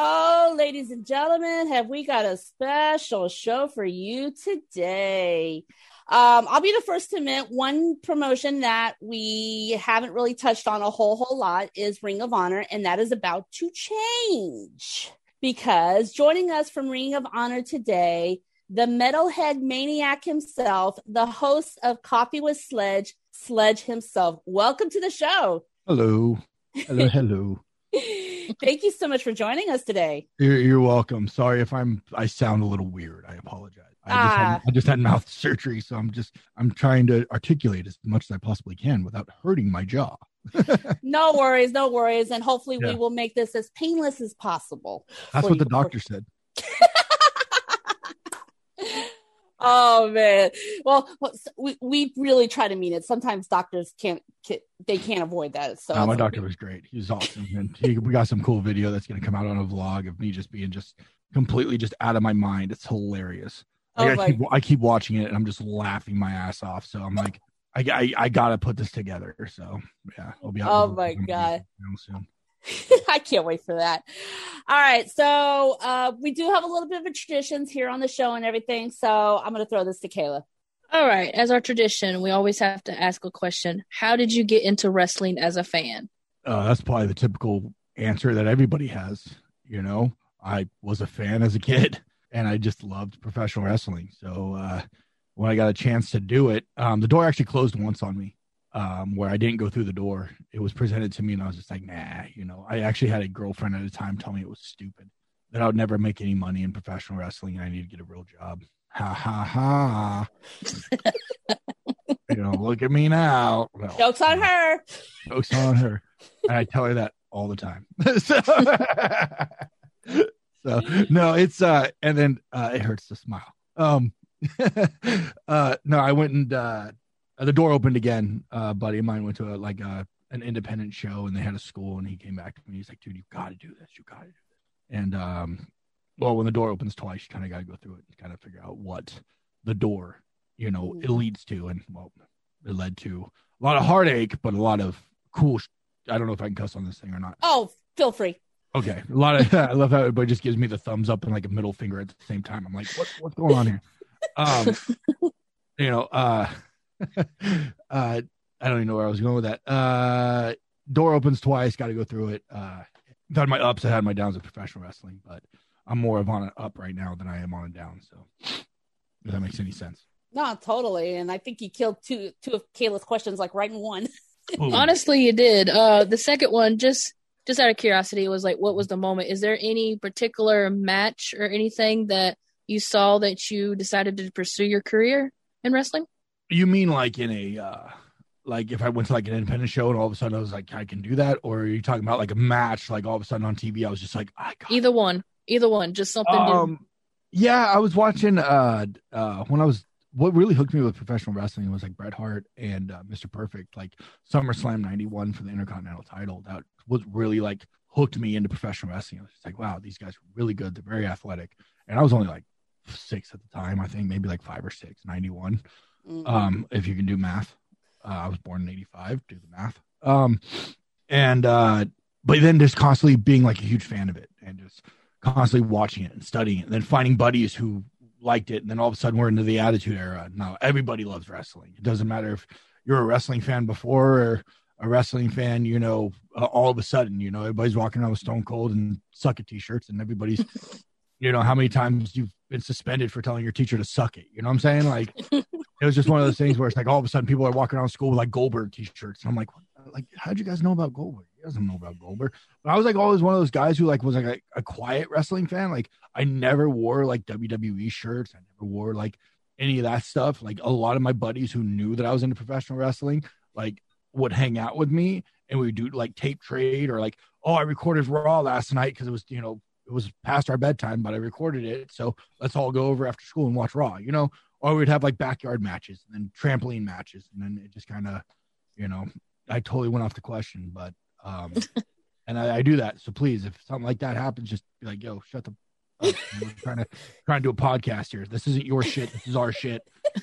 Oh, ladies and gentlemen, have we got a special show for you today? Um, I'll be the first to admit one promotion that we haven't really touched on a whole whole lot is Ring of Honor, and that is about to change because joining us from Ring of Honor today, the metalhead maniac himself, the host of Coffee with Sledge, Sledge himself. Welcome to the show. Hello. Hello, hello. Thank you so much for joining us today. You're, you're welcome. Sorry if I'm I sound a little weird. I apologize. I just, Ah. had, I just had mouth surgery, so I'm just I'm trying to articulate as much as I possibly can without hurting my jaw. No worries, no worries. And hopefully, we will make this as painless as possible. That's what the doctor said. Oh man. Well, we, we really try to mean it. Sometimes doctors can't, they can't avoid that. So No, my doctor was great. He was awesome, and he, we got some cool video that's going to come out on a vlog of me just being just completely just out of my mind. It's hilarious. Like, Oh I keep I keep watching it, and I'm just laughing my ass off. So I'm like, I I, I got to put this together. So yeah, I'll be out. Oh my God. soon. I can't wait for that. All right. So uh, we do have a little bit of a traditions here on the show and everything. So I'm going to throw this to Kayla. All right, as our tradition, we always have to ask a question. How did you get into wrestling as a fan? uh, that's probably the typical answer that everybody has. You know, I was a fan as a kid, and I just loved professional wrestling. So uh, when I got a chance to do it, um, the door actually closed once on me, um, where I didn't go through the door. It was presented to me, and I was just like, nah. You know, I actually had a girlfriend at the time tell me it was stupid that I would never make any money in professional wrestling, and I need to get a real job. Ha ha ha. you know, look at me now. Joke's on her. jokes on her. And I tell her that all the time. so, so, no, it's uh and then uh it hurts to smile. Um uh no, I went and uh the door opened again. Uh buddy of mine went to a like uh an independent show and they had a school and he came back to me. He's like, dude, you gotta do this, you gotta do this. And um well when the door opens twice, you kinda gotta go through it and kind of figure out what the door, you know, it leads to and well it led to a lot of heartache, but a lot of cool. Sh- I don't know if I can cuss on this thing or not. Oh, feel free. Okay, a lot of. I love how everybody just gives me the thumbs up and like a middle finger at the same time. I'm like, what, what's going on here? Um, you know, uh, uh, I don't even know where I was going with that. Uh, door opens twice. Got to go through it. Uh, I've had my ups. I had my downs of professional wrestling, but I'm more of on an up right now than I am on a down. So, if that makes any sense. No, totally. And I think you killed two two of Kayla's questions like right in one. Honestly, you did. Uh, the second one, just just out of curiosity, was like, what was the moment? Is there any particular match or anything that you saw that you decided to pursue your career in wrestling? You mean like in a uh like if I went to like an independent show and all of a sudden I was like I can do that, or are you talking about like a match? Like all of a sudden on TV, I was just like I got Either one, either one, just something. new. um, yeah, I was watching uh uh when I was what really hooked me with professional wrestling was like Bret Hart and uh, Mr. Perfect, like SummerSlam '91 for the Intercontinental title. That was really like hooked me into professional wrestling. I was just like, wow, these guys are really good. They're very athletic, and I was only like six at the time. I think maybe like five or six. '91 Mhm. um, if you can do math. Uh, I was born in 85, do the math. Um, and, uh, but then just constantly being like a huge fan of it and just constantly watching it and studying it and then finding buddies who liked it. And then all of a sudden we're into the attitude era. Now everybody loves wrestling. It doesn't matter if you're a wrestling fan before or a wrestling fan, you know, uh, all of a sudden, you know, everybody's walking around with Stone Cold and suck it t-shirts, and everybody's, you know, how many times you've been suspended for telling your teacher to suck it? You know what I'm saying? Like, it was just one of those things where it's like all of a sudden people are walking around school with like Goldberg t-shirts, and I'm like, like, how'd you guys know about Goldberg? He doesn't know about Goldberg. But I was like always one of those guys who like was like a, a quiet wrestling fan. Like I never wore like WWE shirts. I never wore like any of that stuff. Like a lot of my buddies who knew that I was into professional wrestling, like would hang out with me and we would do like tape trade or like, oh, I recorded Raw last night because it was, you know, it was past our bedtime, but I recorded it. So let's all go over after school and watch Raw, you know, or we'd have like backyard matches and then trampoline matches. And then it just kind of, you know, I totally went off the question, but, um, and I, I do that. So please, if something like that happens, just be like, yo, shut the up. We're trying to trying to do a podcast here. This isn't your shit. This is our shit.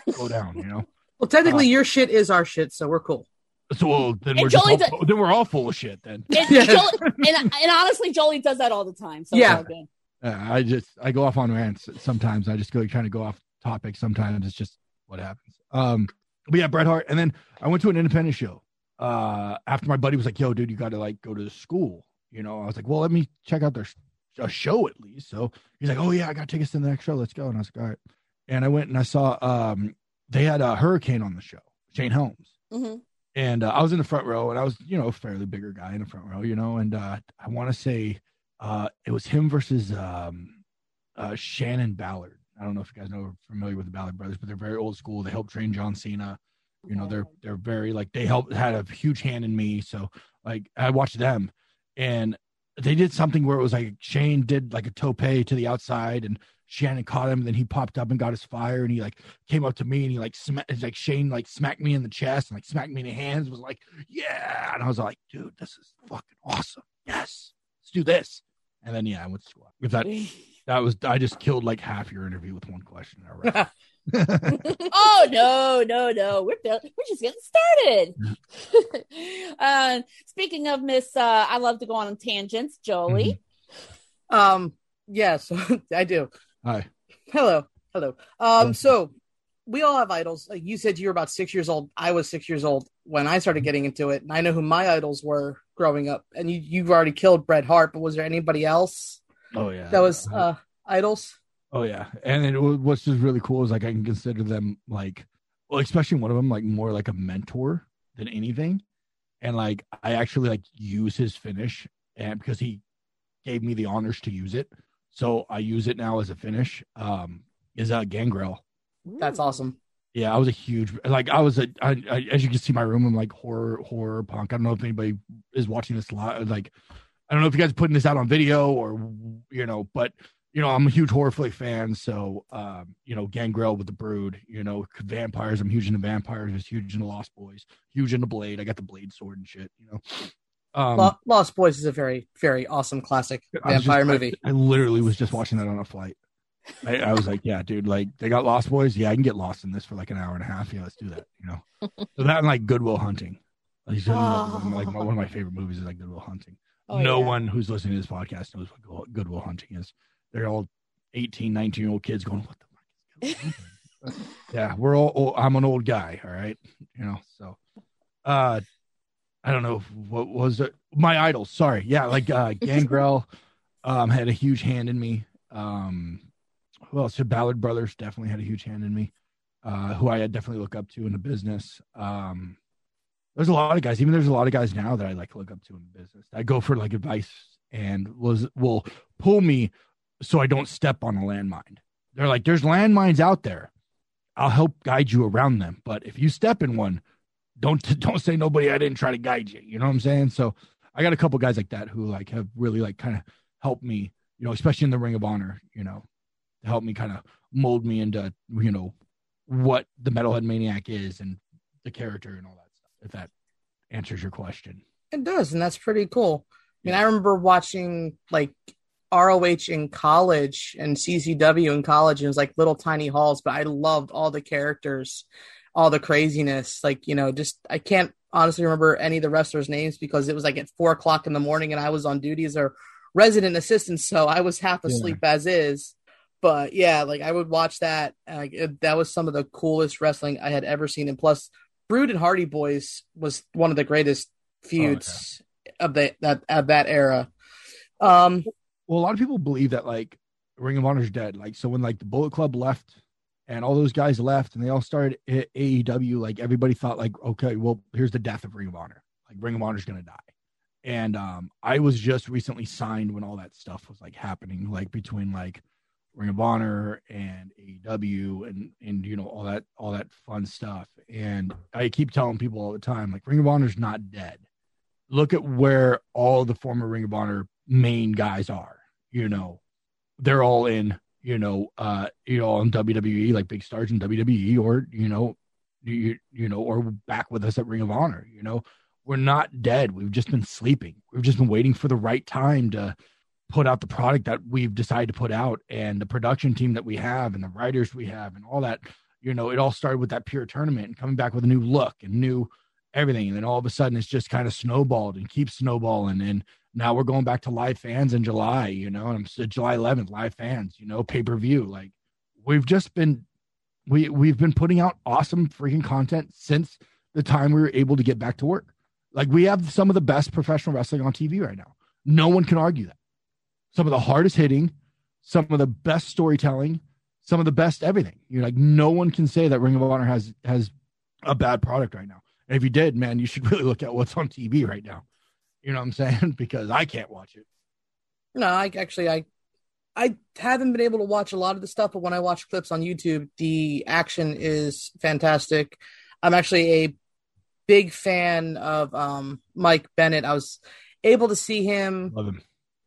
Slow down, you know. Well, technically, Uh, your shit is our shit, so we're cool. So well, then And we're just Jolie all, then we're all full of shit. Then And, Yeah. Jolie, and, and honestly, Jolie does that all the time. So Yeah. uh, I just I go off on rants sometimes. I just go trying to go off topic. Sometimes it's just what happens. Um, but yeah, Bret Hart, and then I went to an independent show. Uh, after my buddy was like, "Yo, dude, you got to like go to the school," you know. I was like, "Well, let me check out their sh- a show at least." So he's like, "Oh yeah, I got tickets to the next show. Let's go." And I was like, "All right." And I went and I saw um they had a hurricane on the show, Shane Helms. Mhm. And uh, I was in the front row, and I was, you know, a fairly bigger guy in the front row, you know, and uh, I want to say uh, it was him versus um, uh, Shannon Ballard. I don't know if you guys know are familiar with the Ballard brothers, but they're very old school. They helped train John Cena. You know, they're they're very like they helped had a huge hand in me. So like I watched them, and they did something where it was like Shane did like a tope to the outside, and Shannon caught him. And then he popped up and got his fire, and he like came up to me and he like sma- like Shane like smacked me in the chest and like smacked me in the hands. Was like, yeah, and I was like, dude, this is fucking awesome. Yes, let's do this. And then yeah, I went to school. If that that was, I just killed like half your interview with one question. All right. oh no, no, no. We're built, we're just getting started. uh, speaking of Miss, uh, I love to go on tangents. Jolie, Um, yes, I do. Hi. Hello, hello. Um, so we all have idols. Like you said, you were about six years old. I was six years old when I started getting into it, and I know who my idols were growing up. And you, you've already killed Bret Hart, but was there anybody else Oh yeah. that was uh idols? Oh yeah, and it, what's just really cool is like I can consider them like, well, especially one of them like more like a mentor than anything, and like I actually like use his finish, and because he gave me the honors to use it, so I use it now as a finish. Um, is uh Gangrel. That's awesome. Yeah, I was a huge like I was a I, I, as you can see my room. I'm like horror horror punk. I don't know if anybody is watching this live. Like I don't know if you guys are putting this out on video or you know, but you know I'm a huge horror flick fan. So um, you know Gangrel with the Brood. You know vampires. I'm huge into vampires. Just huge into Lost Boys. Huge into Blade. I got the Blade sword and shit. You know. Um, Lost Boys is a very, very awesome classic I just- vampire I- movie. I, literally was just watching that on a flight. I, I was like, yeah, dude, like they got Lost Boys. Yeah, I can get lost in this for like an hour and a half. Yeah, let's do that. You know, so that and like Goodwill Hunting. Like, Oh. like one of my favorite movies is like Goodwill Hunting. Oh, no yeah. one who's listening to this podcast knows what Goodwill- Hunting is. They're all 18, 19 year old kids going, what the fuck is yeah, we're all, old, I'm an old guy. All right. You know, so, uh, I don't know what was it. My idols. Sorry. Yeah. Like, uh, Gangrel, um, had a huge hand in me. Um, who else? The Ballard brothers definitely had a huge hand in me. Uh, who I definitely look up to in the business. Um, there's a lot of guys. Even there's a lot of guys now that I like look up to in the business. I go for like advice and was will pull me so I don't step on a landmine. They're like, there's landmines out there. I'll help guide you around them. But if you step in one, don't don't say nobody. I didn't try to guide you. You know what I'm saying? So I got a couple guys like that who like have really like kind of helped me. You know, especially in the Ring of Honor. You know, to help me kind of mold me into you know what the Metalhead Maniac is and the character and all that stuff. If that answers your question. It does, and that's pretty cool. I mean, I remember watching like ROH in college and CZW in college, and it was like little tiny halls, but I loved all the characters, all the craziness. Like, you know, just I can't honestly remember any of the wrestlers' names because it was like at four o'clock in the morning and I was on duty as a resident assistant, so I was half asleep as is. But yeah, like I would watch that. Like, it, that was some of the coolest wrestling I had ever seen. And plus, Brood and Hardy Boys was one of the greatest feuds of the, that of that era. Um, Well, a lot of people believe that like Ring of Honor's dead. Like, so when like the Bullet Club left and all those guys left and they all started A- AEW, like everybody thought like, okay, well, here's the death of Ring of Honor. Like Ring of Honor's gonna die. And um, I was just recently signed when all that stuff was like happening, like between like Ring of Honor and AEW and and you know all that all that fun stuff. And I keep telling people all the time, like Ring of Honor's not dead. Look at where all the former Ring of Honor main guys are. You know, they're all in. You know, uh, you know, in WWE, like big stars in WWE, or you know, you you know, or back with us at Ring of Honor. You know, we're not dead. We've just been sleeping. We've just been waiting for the right time to put out the product that we've decided to put out and the production team that we have and the writers we have and all that you know it all started with that pure tournament and coming back with a new look and new everything and then all of a sudden it's just kind of snowballed and keeps snowballing and now we're going back to live fans in july you know and i'm july 11th live fans you know pay-per-view like we've just been we we've been putting out awesome freaking content since the time we were able to get back to work like we have some of the best professional wrestling on tv right now no one can argue that some of the hardest hitting, some of the best storytelling, some of the best everything. You're like, no one can say that Ring of Honor has has a bad product right now. And if you did, man, you should really look at what's on TV right now. You know what I'm saying? Because I can't watch it. No, I actually I I haven't been able to watch a lot of the stuff, but when I watch clips on YouTube, the action is fantastic. I'm actually a big fan of um, Mike Bennett. I was able to see him him.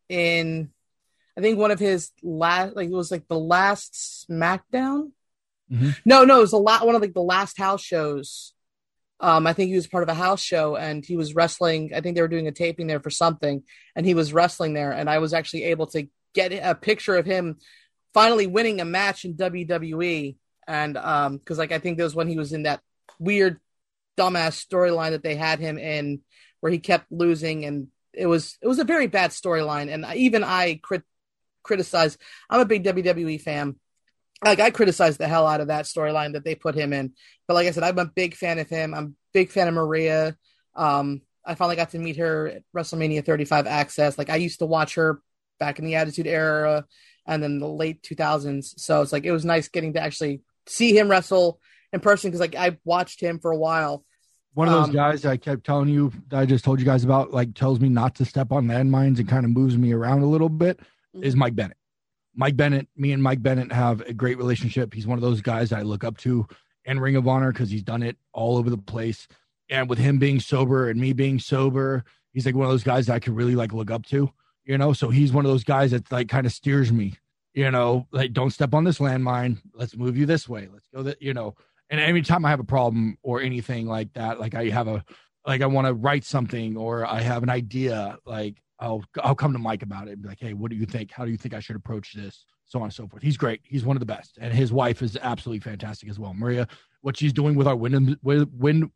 in I think one of his last like it was like the last SmackDown. Mhm. No, no, it was a lot one of like the last house shows. Um, I think he was part of a house show and he was wrestling. I think they were doing a taping there for something, and he was wrestling there. And I was actually able to get a picture of him finally winning a match in WWE. And um, because like I think that was when he was in that weird, dumbass storyline that they had him in, where he kept losing, and it was it was a very bad storyline. And even I crit- criticized. I'm a big WWE fan. Like I criticized the hell out of that storyline that they put him in. But like I said, I'm a big fan of him. I'm a big fan of Maria. Um, I finally got to meet her at WrestleMania 35 Axxess. Like I used to watch her back in the Attitude Era and then the late 2000s. So it's like it was nice getting to actually see him wrestle in person because like I watched him for a while. One of those Um, guys I kept telling you that I just told you guys about, like tells me not to step on landmines and kind of moves me around a little bit, is Mike Bennett. Mike Bennett, me and Mike Bennett have a great relationship. He's one of those guys I look up to in Ring of Honor because he's done it all over the place. And with him being sober and me being sober, he's like one of those guys that I could really like look up to, you know. So he's one of those guys that like kind of steers me, you know, like don't step on this landmine. Let's move you this way. Let's go that, you know. And anytime I have a problem or anything like that, like I have a like I want to write something or I have an idea, like I'll I'll come to Mike about it and be like, hey, what do you think? How do you think I should approach this? So on and so forth. He's great. He's one of the best, and his wife is absolutely fantastic as well. Maria, what she's doing with our win with win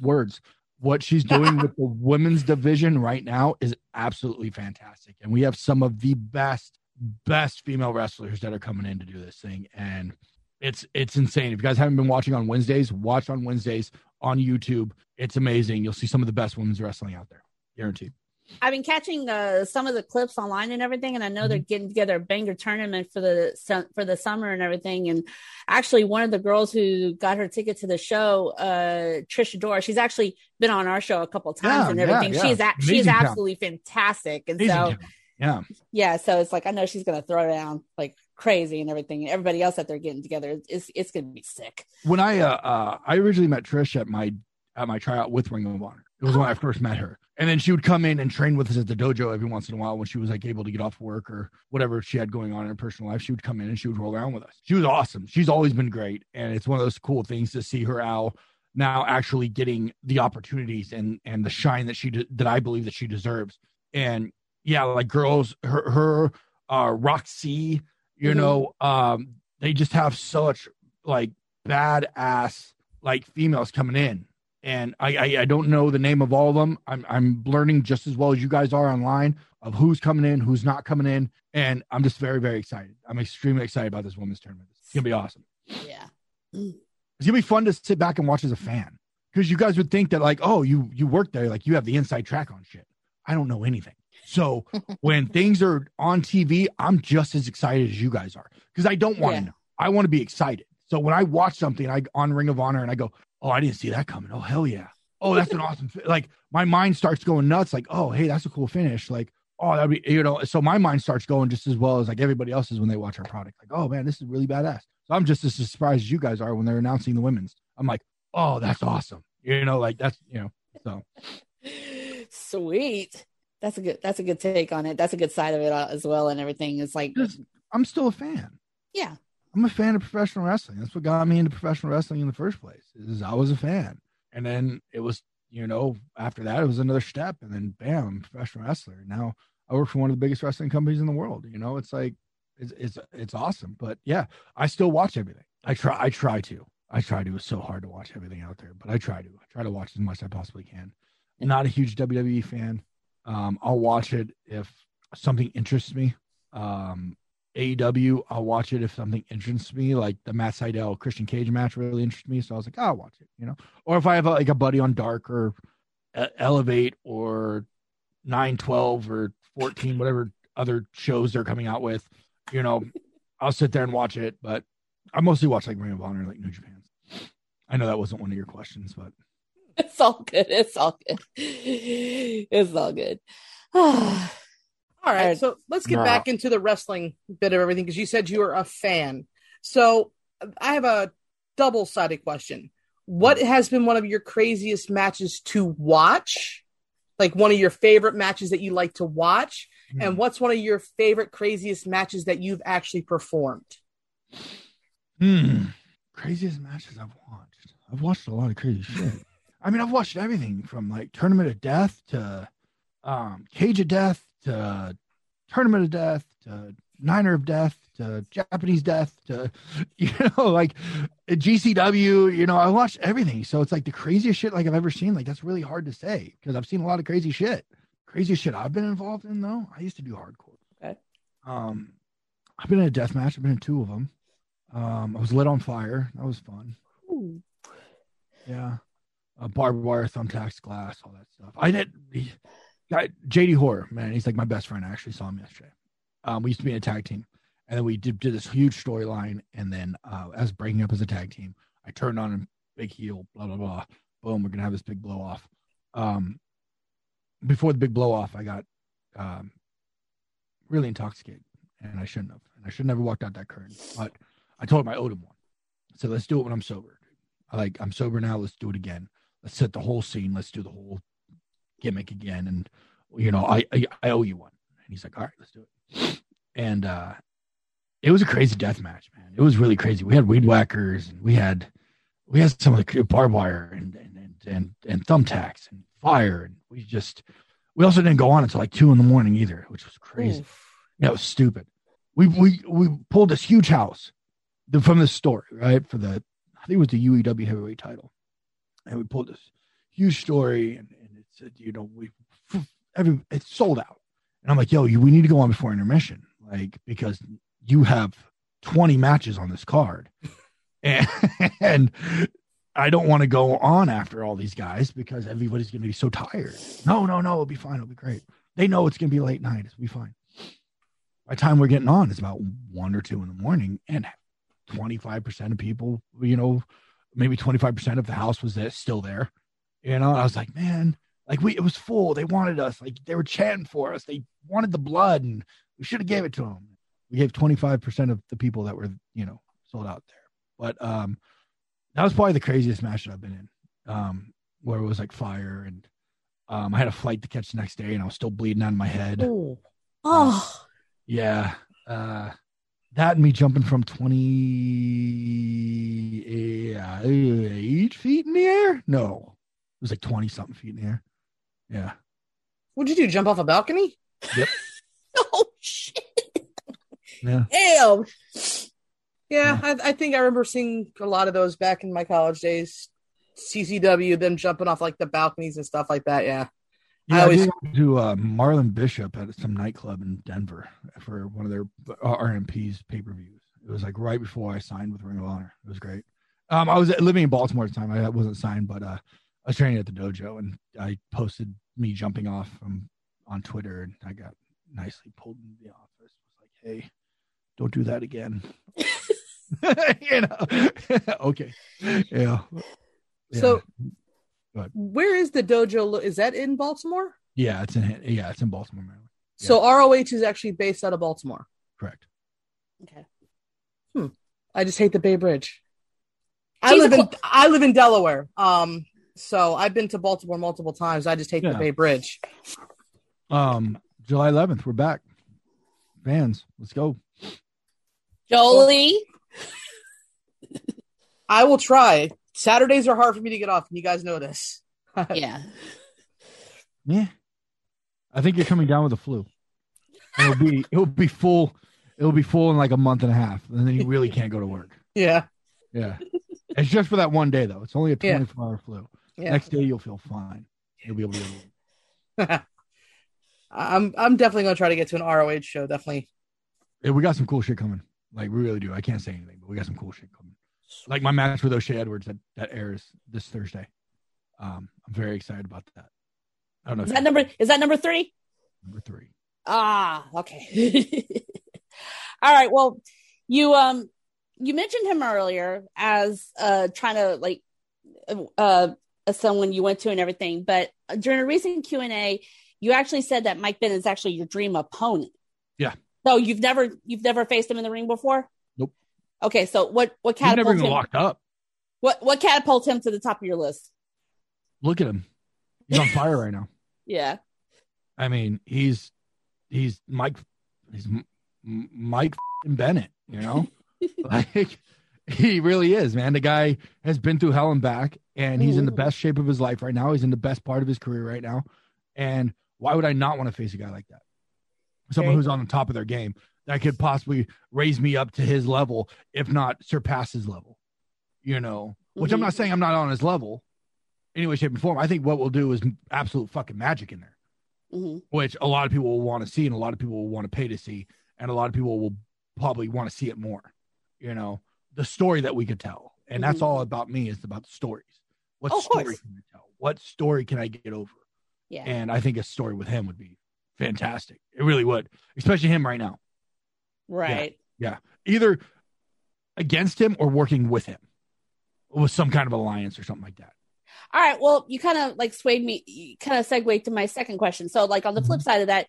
words, what she's doing with the women's division right now is absolutely fantastic, and we have some of the best best female wrestlers that are coming in to do this thing, and it's it's insane. If you guys haven't been watching on Wednesdays, watch on Wednesdays on YouTube. It's amazing. You'll see some of the best women's wrestling out there, guaranteed. I've been catching uh, some of the clips online and everything, and I know they're getting together a banger tournament for the for the summer and everything. And actually, one of the girls who got her ticket to the show, uh, Trish Adora, she's actually been on our show a couple times Yeah, and everything. yeah. She's a- she's talent. absolutely fantastic, and Amazing so talent. yeah, yeah, so it's like I know she's gonna throw down like crazy and everything. And everybody else that they're getting together, it's it's gonna be sick. when I uh, uh I originally met Trish at my at my tryout with Ring of Honor. It was when I first met her. And then she would come in and train with us at the dojo every once in a while when she was like able to get off work or whatever she had going on in her personal life. She would come in and she would roll around with us. She was awesome. She's always been great. And it's one of those cool things to see her out now actually getting the opportunities and and the shine that she de- that I believe that she deserves. And yeah, like girls, her her uh Roxy, you Mhm. know, um, they just have such like badass like females coming in. And I, I I don't know the name of all of them. I'm I'm learning just as well as you guys are online of who's coming in, who's not coming in, and I'm just very very excited. I'm extremely excited about this women's tournament. It's gonna be awesome. Yeah. It's gonna be fun to sit back and watch as a fan. because you guys would think that like, oh, you you work there, like you have the inside track on shit. I don't know anything. So when things are on TV, I'm just as excited as you guys are because I don't want to Yeah. know. I want to be excited. So when I watch something, I on Ring of Honor and I go, oh, I didn't see that coming. Oh hell yeah. Oh, that's an awesome. Fi-. Like my mind starts going nuts. Like, oh, hey, that's a cool finish. Like, oh, that'd be you know. So my mind starts going just as well as like everybody else's when they watch our product. Like, oh man, this is really badass. So I'm just as surprised as you guys are when they're announcing the women's. I'm like, oh, that's awesome. You know, like that's you know. So Sweet. That's a good. That's a good take on it. That's a good side of it uh, as well, and everything. is like, I'm still a fan. yeah, I'm a fan of professional wrestling. That's what got me into professional wrestling in the first place. Is I was a fan, and then it was you know after that it was another step, and then bam, professional wrestler. Now I work for one of the biggest wrestling companies in the world. You know, it's like it's it's it's awesome. But yeah, I still watch everything. I try. I try to. I try to. It's so hard to watch everything out there, but I try to. I try to watch as much as I possibly can. I'm not a huge WWE fan. Um, I'll watch it if something interests me. Um, AEW, I'll watch it if something interests me, like the Matt Sydal Christian Cage match really interests me. So I was like, I'll watch it, you know. Or if I have a, like a buddy on Dark or Elevate or 912 or 14, whatever other shows they're coming out with, you know, I'll sit there and watch it. But I mostly watch like Ring of Honor, like New Japan. I know that wasn't one of your questions, but it's all good. It's all good. It's all good. all right, so let's get Nah. back into the wrestling bit of everything because you said you were a fan. So I have a double sided question. What has been one of your craziest matches to watch? Like one of your favorite matches that you like to watch? And what's one of your favorite craziest matches that you've actually performed? Hmm. Craziest matches I've watched. I've watched a lot of crazy shit. I mean, I've watched everything from like Tournament of Death to um, Cage of Death to Tournament of Death to Niner of Death to Japanese Death to, you know, like GCW. You know, I watched everything. So it's like the craziest shit like I've ever seen. Like that's really hard to say because I've seen a lot of crazy shit. Craziest shit I've been involved in though. I used to do hardcore. Okay. Um, I've been in a death match. I've been in two of them. Um, I was lit on fire. That was fun. Ooh. Yeah. Uh, barbed wire, thumbtacks, glass, all that stuff. I did. JD Horror, man, he's like my best friend. I actually saw him yesterday. Um, we used to be in a tag team, and then we did, did this huge storyline. And then, uh, as breaking up as a tag team, I turned on him, big heel, blah blah blah. Boom, we're gonna have this big blow off. Um, before the big blow off, I got um, really intoxicated, and I shouldn't have. And I should never walked out that curtain. But I told him I owed him one. So let's do it when I'm sober. I like I'm sober now. Let's do it again. Let's set the whole scene. Let's do the whole gimmick again. And you know, I I, I owe you one. And he's like, all right, let's do it. And uh it was a crazy death match, man. It was really crazy. We had weed whackers and we had we had some of the barbed wire and and and and, and thumbtacks and fire and we just we also didn't go on until like two in the morning either, which was crazy. Oof. It was stupid. We we we pulled this huge house from this story, right? For the I think it was the UEW heavyweight title, and we pulled this huge story, and, said, you know, we every it's sold out, and I'm like, yo, you, we need to go on before intermission, like because you have 20 matches on this card, and and I don't want to go on after all these guys because everybody's going to be so tired. No, no, no, it'll be fine. It'll be great. They know it's going to be late night. It'll be fine by time we're getting on, it's about one or two in the morning, and 25% of people, you know, maybe 25% of the house was there, still there. You know, I was like, man, like we, it was full. They wanted us, like they were chanting for us. They wanted the blood, and we should have gave it to them. We gave 25% of the people that were, you know, sold out there. But um, that was probably the craziest match that I've been in, um, where it was like fire, and um, I had a flight to catch the next day, and I was still bleeding on my head. Ooh. Oh, Yeah. Uh that and me jumping from 28 feet in the air? No. It was like 20 something feet in the air. Yeah. What'd you do? Jump off a balcony? Yep. oh shit! Yeah. Damn. Yeah, I, I think I remember seeing a lot of those back in my college days. CZW, them jumping off like the balconies and stuff like that. Yeah. I Yeah, I, always- to uh, Marlon Bishop at some nightclub in Denver for one of their uh, RMP's pay per views. It was like right before I signed with Ring of Honor. It was great. Um, I was living in Baltimore at the time. I wasn't signed, but uh, I was training at the dojo and I posted me jumping off from on Twitter and I got nicely pulled into the office. Was like, hey, don't do that again. you know, okay, yeah. So, Go ahead. where is the dojo? Is that in Baltimore? yeah, it's in yeah, it's in Baltimore, Maryland. So ROH is actually based out of Baltimore. Correct. Okay. Hmm. I just hate the Bay Bridge. I She's live in I live in Delaware. Um, so I've been to Baltimore multiple times. I just hate the Bay Bridge. Um, July 11th, we're back. Fans, let's go. Jolie. I will try. Saturdays are hard for me to get off, and you guys know this. Yeah. Yeah, I think you're coming down with the flu. It'll be it'll be full. It'll be full in like a month and a half, and then you really can't go to work. yeah, Yeah, it's just for that one day though. It's only a Yeah. 24 hour flu. Yeah. Next day you'll feel fine. You'll be able to. Go to. I'm I'm definitely gonna try to get to an ROH show. Definitely. Yeah, we got some cool shit coming. Like we really do. I can't say anything, but we got some cool shit coming. Like my match with O'Shay Edwards that, that airs this Thursday. Um, I'm very excited about that. I don't know. Is if that number is that number three? number three. Ah, okay. All right. Well, you um you mentioned him earlier as uh trying to like uh as Uh, someone you went to and everything, but uh, during a recent Q and A, you actually said that Mike Bennett is actually your dream opponent. Yeah. So you've never you've never faced him in the ring before? Nope. Okay, so what what catapulted even him? locked up. What what catapulted him to the top of your list? Look at him. He's on fire right now. Yeah. I mean, he's he's Mike. He's Mike Bennett. You know, like he really is, man. The guy has been through hell and back, and he's in the best shape of his life right now. He's in the best part of his career right now. And why would I not want to face a guy like that? Someone Very who's on the top of their game that could possibly raise me up to his level, if not surpass his level. You know, which I'm Mhm. not saying I'm not on his level, anyway, shape, and form. I think what we'll do is absolute fucking magic in there hmm which a lot of people will want to see and a lot of people will want to pay to see and a lot of people will probably want to see it more you know the story that we could tell and that's Mhm. all about me is about the stories what Oh, story course. can i tell what story can i get over Yeah. and i think a story with him would be fantastic it really would especially him right now right. Yeah. Either against him or working with him with some kind of alliance or something like that All right. Well, you kind of like swayed me, kind of segued to my second question. So, like on the flip Mm-hmm. side of that,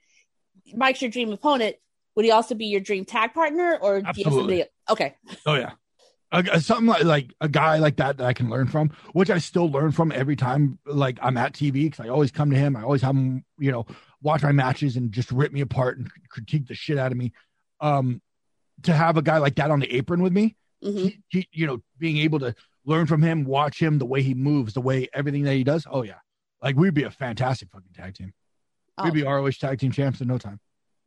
Mike's your dream opponent. Would he also be your dream tag partner, or do you have Absolutely. somebody? Okay. Oh yeah, a, something like, like a guy like that that I can learn from, which I still learn from every time. Like I'm at TV because I always come to him. I always have him, you know, watch my matches and just rip me apart and critique the shit out of me. Um, to have a guy like that on the apron with me, hmm he, he, you know, being able to learn from him, watch him, the way he moves, the way everything that he does. Oh yeah, like we'd be a fantastic fucking tag team. Oh. We'd be ROH tag team champs in no time.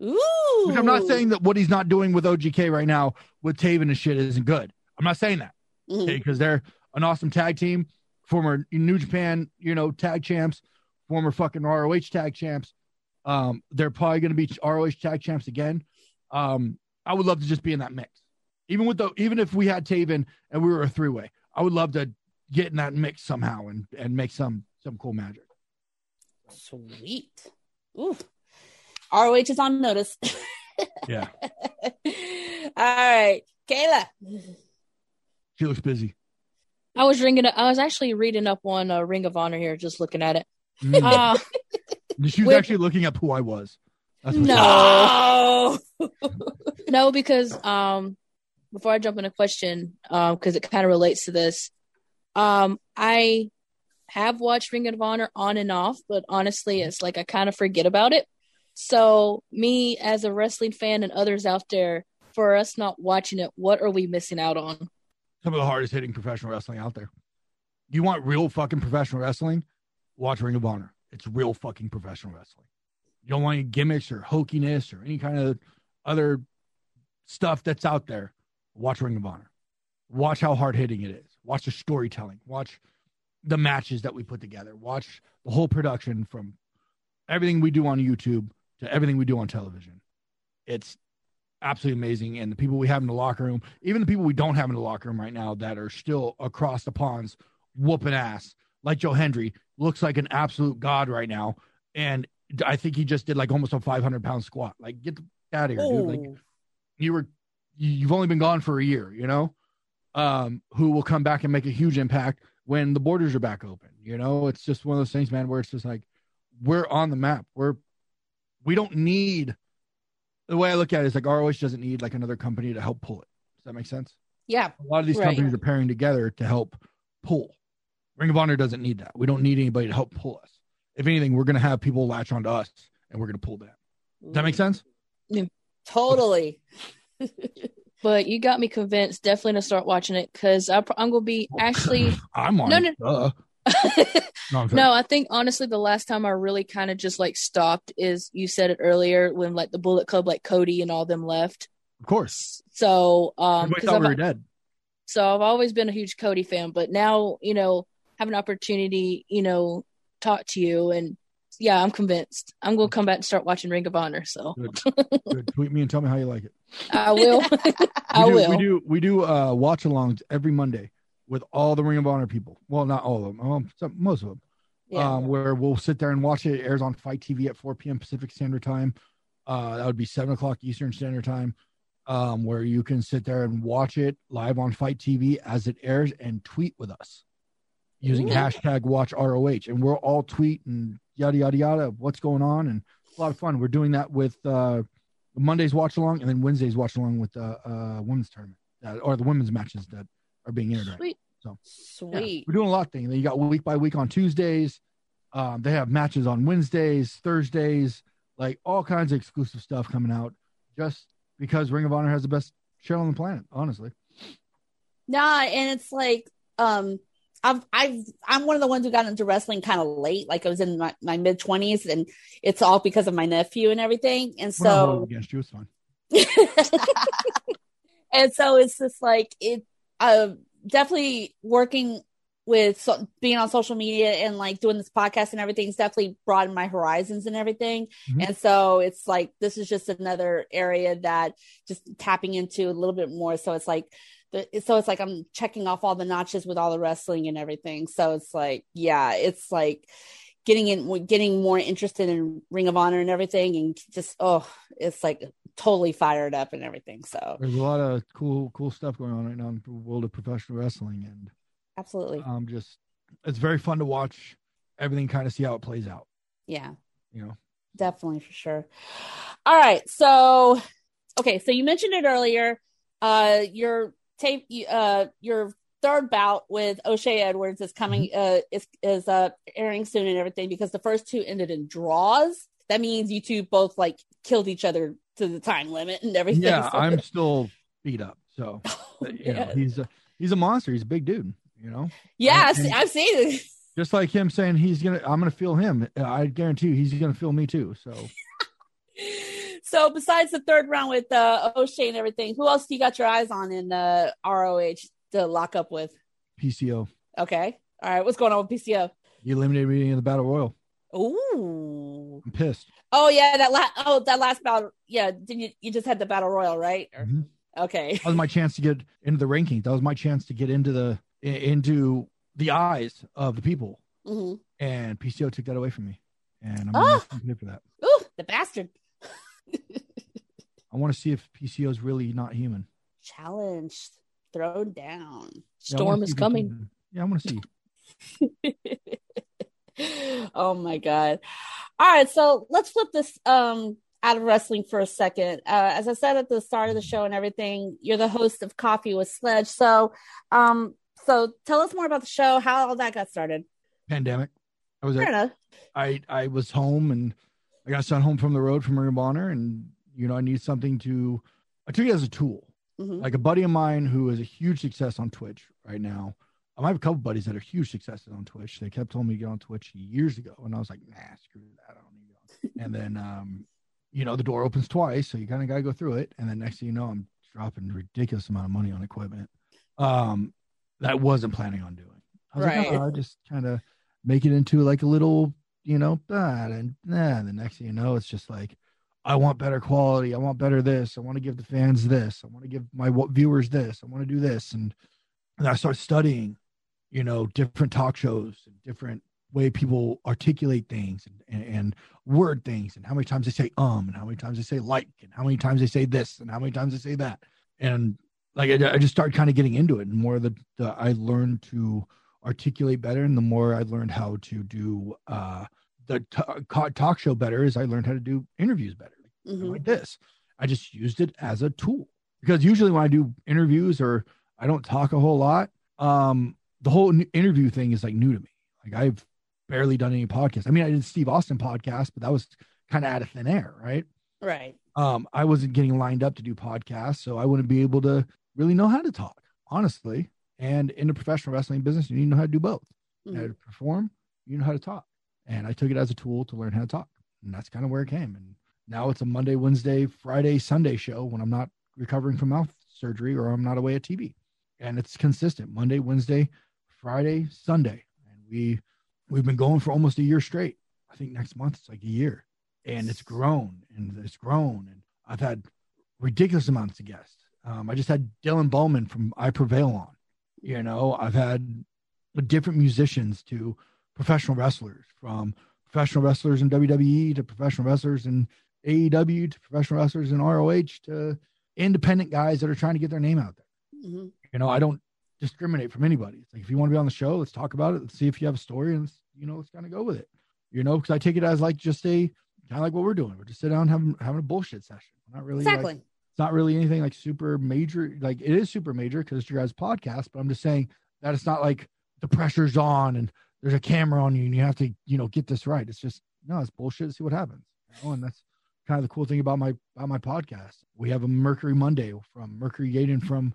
Ooh. Which I'm not saying that what he's not doing with OGK right now with Taven and shit isn't good. I'm not saying that Mhm. okay, because they're an awesome tag team, former New Japan, you know, tag champs, former fucking ROH tag champs. Um, they're probably going to be ROH tag champs again. Um, I would love to just be in that mix, even with the even if we had Taven and we were a three way. I would love to get in that mix somehow and and make some some cool magic. Sweet. Ooh. ROH is on notice. Yeah, All right, Kayla. She looks busy. I was ringing. I was actually reading up on uh, Ring of Honor here, just looking at it. Mm. Uh, she was with- actually looking up who I was. No. No, because um, before I jump in a question, um, because it kind of relates to this, um, I have watched Ring of Honor on and off, but honestly, it's like I kind of forget about it. So, me as a wrestling fan and others out there, for us not watching it, what are we missing out on? Some of the hardest hitting professional wrestling out there. You want real fucking professional wrestling? Watch Ring of Honor. It's real fucking professional wrestling. You don't want any gimmicks or hokiness or any kind of other stuff that's out there. Watch Ring of Honor. Watch how hard hitting it is. Watch the storytelling. Watch the matches that we put together. Watch the whole production from everything we do on YouTube to everything we do on television. It's absolutely amazing. And the people we have in the locker room, even the people we don't have in the locker room right now that are still across the ponds whooping ass, like Joe Hendry, looks like an absolute god right now. And I think he just did like almost a 500 pound squat. Like, get the out of here, dude. Like, you were, you- you've only been gone for a year, you know? Um, who will come back and make a huge impact when the borders are back open? You know, it's just one of those things, man, where it's just like, we're on the map. We're, we don't need, the way I look at it is like ROH doesn't need like another company to help pull it. Does that make sense? yeah, A lot of these Right. companies are pairing together to help pull. Ring of Honor doesn't need that. We don't need anybody to help pull us. If anything, we're going to have people latch onto us and we're going to pull them. Does that make sense? Mm-hmm. totally. But you got me convinced definitely to start watching it because I'm gonna be actually. I'm on No, no, Duh. No, no, I think honestly the last time I really kind of just like stopped is you said it earlier when like the Bullet Club, like Cody and all them left. Of course. So um, Everybody 'cause thought we I've- were dead. So I've always been a huge Cody fan, but now, you know, have an opportunity, you know, talk to you and yeah, I'm convinced. I'm gonna come back and start watching Ring of Honor. So Good. Good. Tweet me and tell me how you like it. I will. I we do, will. We do we do uh watch alongs every Monday with all the Ring of Honor people. Well, not all of them. Um, some, most of them. Yeah. um, where we'll sit there and watch it. It airs on FITE TV at 4 p.m. Pacific Standard Time. Uh, that would be 7 o'clock Eastern Standard Time, um, where you can sit there and watch it live on FITE TV as it airs and tweet with us using Ooh. hashtag watch ROH. And we'll all tweet and yada, yada, yada, what's going on. And a lot of fun. We're doing that with uh, Monday's watch along and then Wednesday's watch along with the uh, women's tournament uh, or the women's matches that are being aired right now. Sweet. Yeah, we're doing a lot of things. You got week by week on Tuesdays. Um, they have matches on Wednesdays, Thursdays, like all kinds of exclusive stuff coming out just because Ring of Honor has the best show on the planet, honestly. Nah, and it's like um I've I've I'm one of the ones who got into wrestling kind of late. Like I was in my, my mid twenties and it's all because of my nephew and everything. And We're not holding so against you, it's fine. and so it's just like it uh definitely working with so, being on social media and like doing this podcast and everything's definitely broadened my horizons and everything. Mhm. and so it's like this is just another area that just tapping into a little bit more. So it's like the, so it's like i'm checking off all the notches with all the wrestling and everything. So it's like yeah it's like getting in getting more interested in ring of honor and everything and just oh it's like totally fired up and everything so. There's a lot of cool, cool stuff going on right now in the world of professional wrestling, and absolutely. Um, just it's very fun to watch everything, kind of see how it plays out. yeah. You know, definitely for sure. All right so okay so you mentioned it earlier uh your tape you- uh your third bout with o'shay edwards is coming uh is is uh airing soon and everything because the first two ended in draws. That means you two both like killed each other to the time limit and everything yeah, so- I'm still beat up, so you know yeah, he's a he's a monster. He's a big dude. You know, yeah I've, and- I've seen it. just like him saying he's gonna i'm gonna feel him. I guarantee you he's gonna feel me too so. So besides the third round with uh o'shay and everything who else do you got your eyes on in uh roh to lock up with pco Okay. All right. What's going on with PCO? You eliminated me in the battle royal Ooh. i'm pissed Oh yeah, that last oh that last battle. Yeah, did you you just had the battle royal, right? Or- Mhm. Okay. that was my chance to get into the rankings that was my chance to get into the into the eyes of the people hmm and pco took that away from me and i'm Ah! gonna pay for that Ooh, the bastard. i want to see if pco is really not human Challenged, thrown down. Yeah, I wanna Storm see is coming. human. yeah i want to see oh my god. All right, so let's flip this um out of wrestling for a second. Uh, as I said at the start of the show and everything, you're the host of Coffee with Sledge. So, um, so tell us more about the show, how all that got started. pandemic i was Fair at enough. I I was home and I got sent home from the road from Ring of Honor, and you know I need something to. I took it as a tool. Mhm. Like a buddy of mine who is a huge success on Twitch right now. Um, I have a couple buddies that are huge successes on Twitch. They kept telling me to get on Twitch years ago, and I was like, Nah, screw that. I don't need to and then, um, you know, the door opens twice, so you kind of got to go through it. And then next thing you know, I'm dropping a ridiculous amount of money on equipment. Um, that I wasn't planning on doing. I was like, oh, I just kind of make it into like a little, you know, that and nah. And the next thing you know, it's just like, I want better quality. I want better this. I want to give the fans this. I want to give my viewers this. I want to do this. And, and I start studying you know, different talk shows and different way people articulate things and, and, and word things and how many times they say um and how many times they say like and how many times they say this and how many times they say that and like I, I just started kind of getting into it and more the, the I learned to articulate better and the more I learned how to do uh the t- talk show better is I learned how to do interviews better mm-hmm. like this I just used it as a tool because usually when I do interviews or I don't talk a whole lot um the whole interview thing is like new to me like I've barely done any podcasts I mean I did Steve Austin podcast but that was kind of out of thin air right right um I wasn't getting lined up to do podcasts so I wouldn't be able to really know how to talk, honestly. And in the professional wrestling business, you need to know how to do both. Mm-hmm. You know how to perform, you know how to talk. And I took it as a tool to learn how to talk. And that's kind of where it came. And now it's a Monday, Wednesday, Friday, Sunday show when I'm not recovering from mouth surgery or I'm not away at TV. And it's consistent Monday, Wednesday, Friday, Sunday. And we we've been going for almost a year straight. I think next month it's like a year. And it's grown and it's grown. And I've had ridiculous amounts of guests. Um, I just had Dylan Bowman from I Prevail on. You know, I've had different musicians to professional wrestlers, from professional wrestlers in WWE to professional wrestlers in AEW to professional wrestlers and ROH to independent guys that are trying to get their name out there. Mm-hmm. You know, I don't discriminate from anybody. It's like if you want to be on the show, let's talk about it. Let's see if you have a story, and you know, let's kind of go with it. You know, because I take it as like just a kind of like what we're doing. We're just sitting down having having a bullshit session. We're not really exactly. Like, it's not really anything like super major. Like it is super major because it's your guys' podcast, but I'm just saying that it's not like the pressure's on and there's a camera on you and you have to, you know, get this right. It's just no, it's bullshit. See what happens. You know? And that's kind of the cool thing about my about my podcast. We have a Mercury Monday from Mercury Yaden from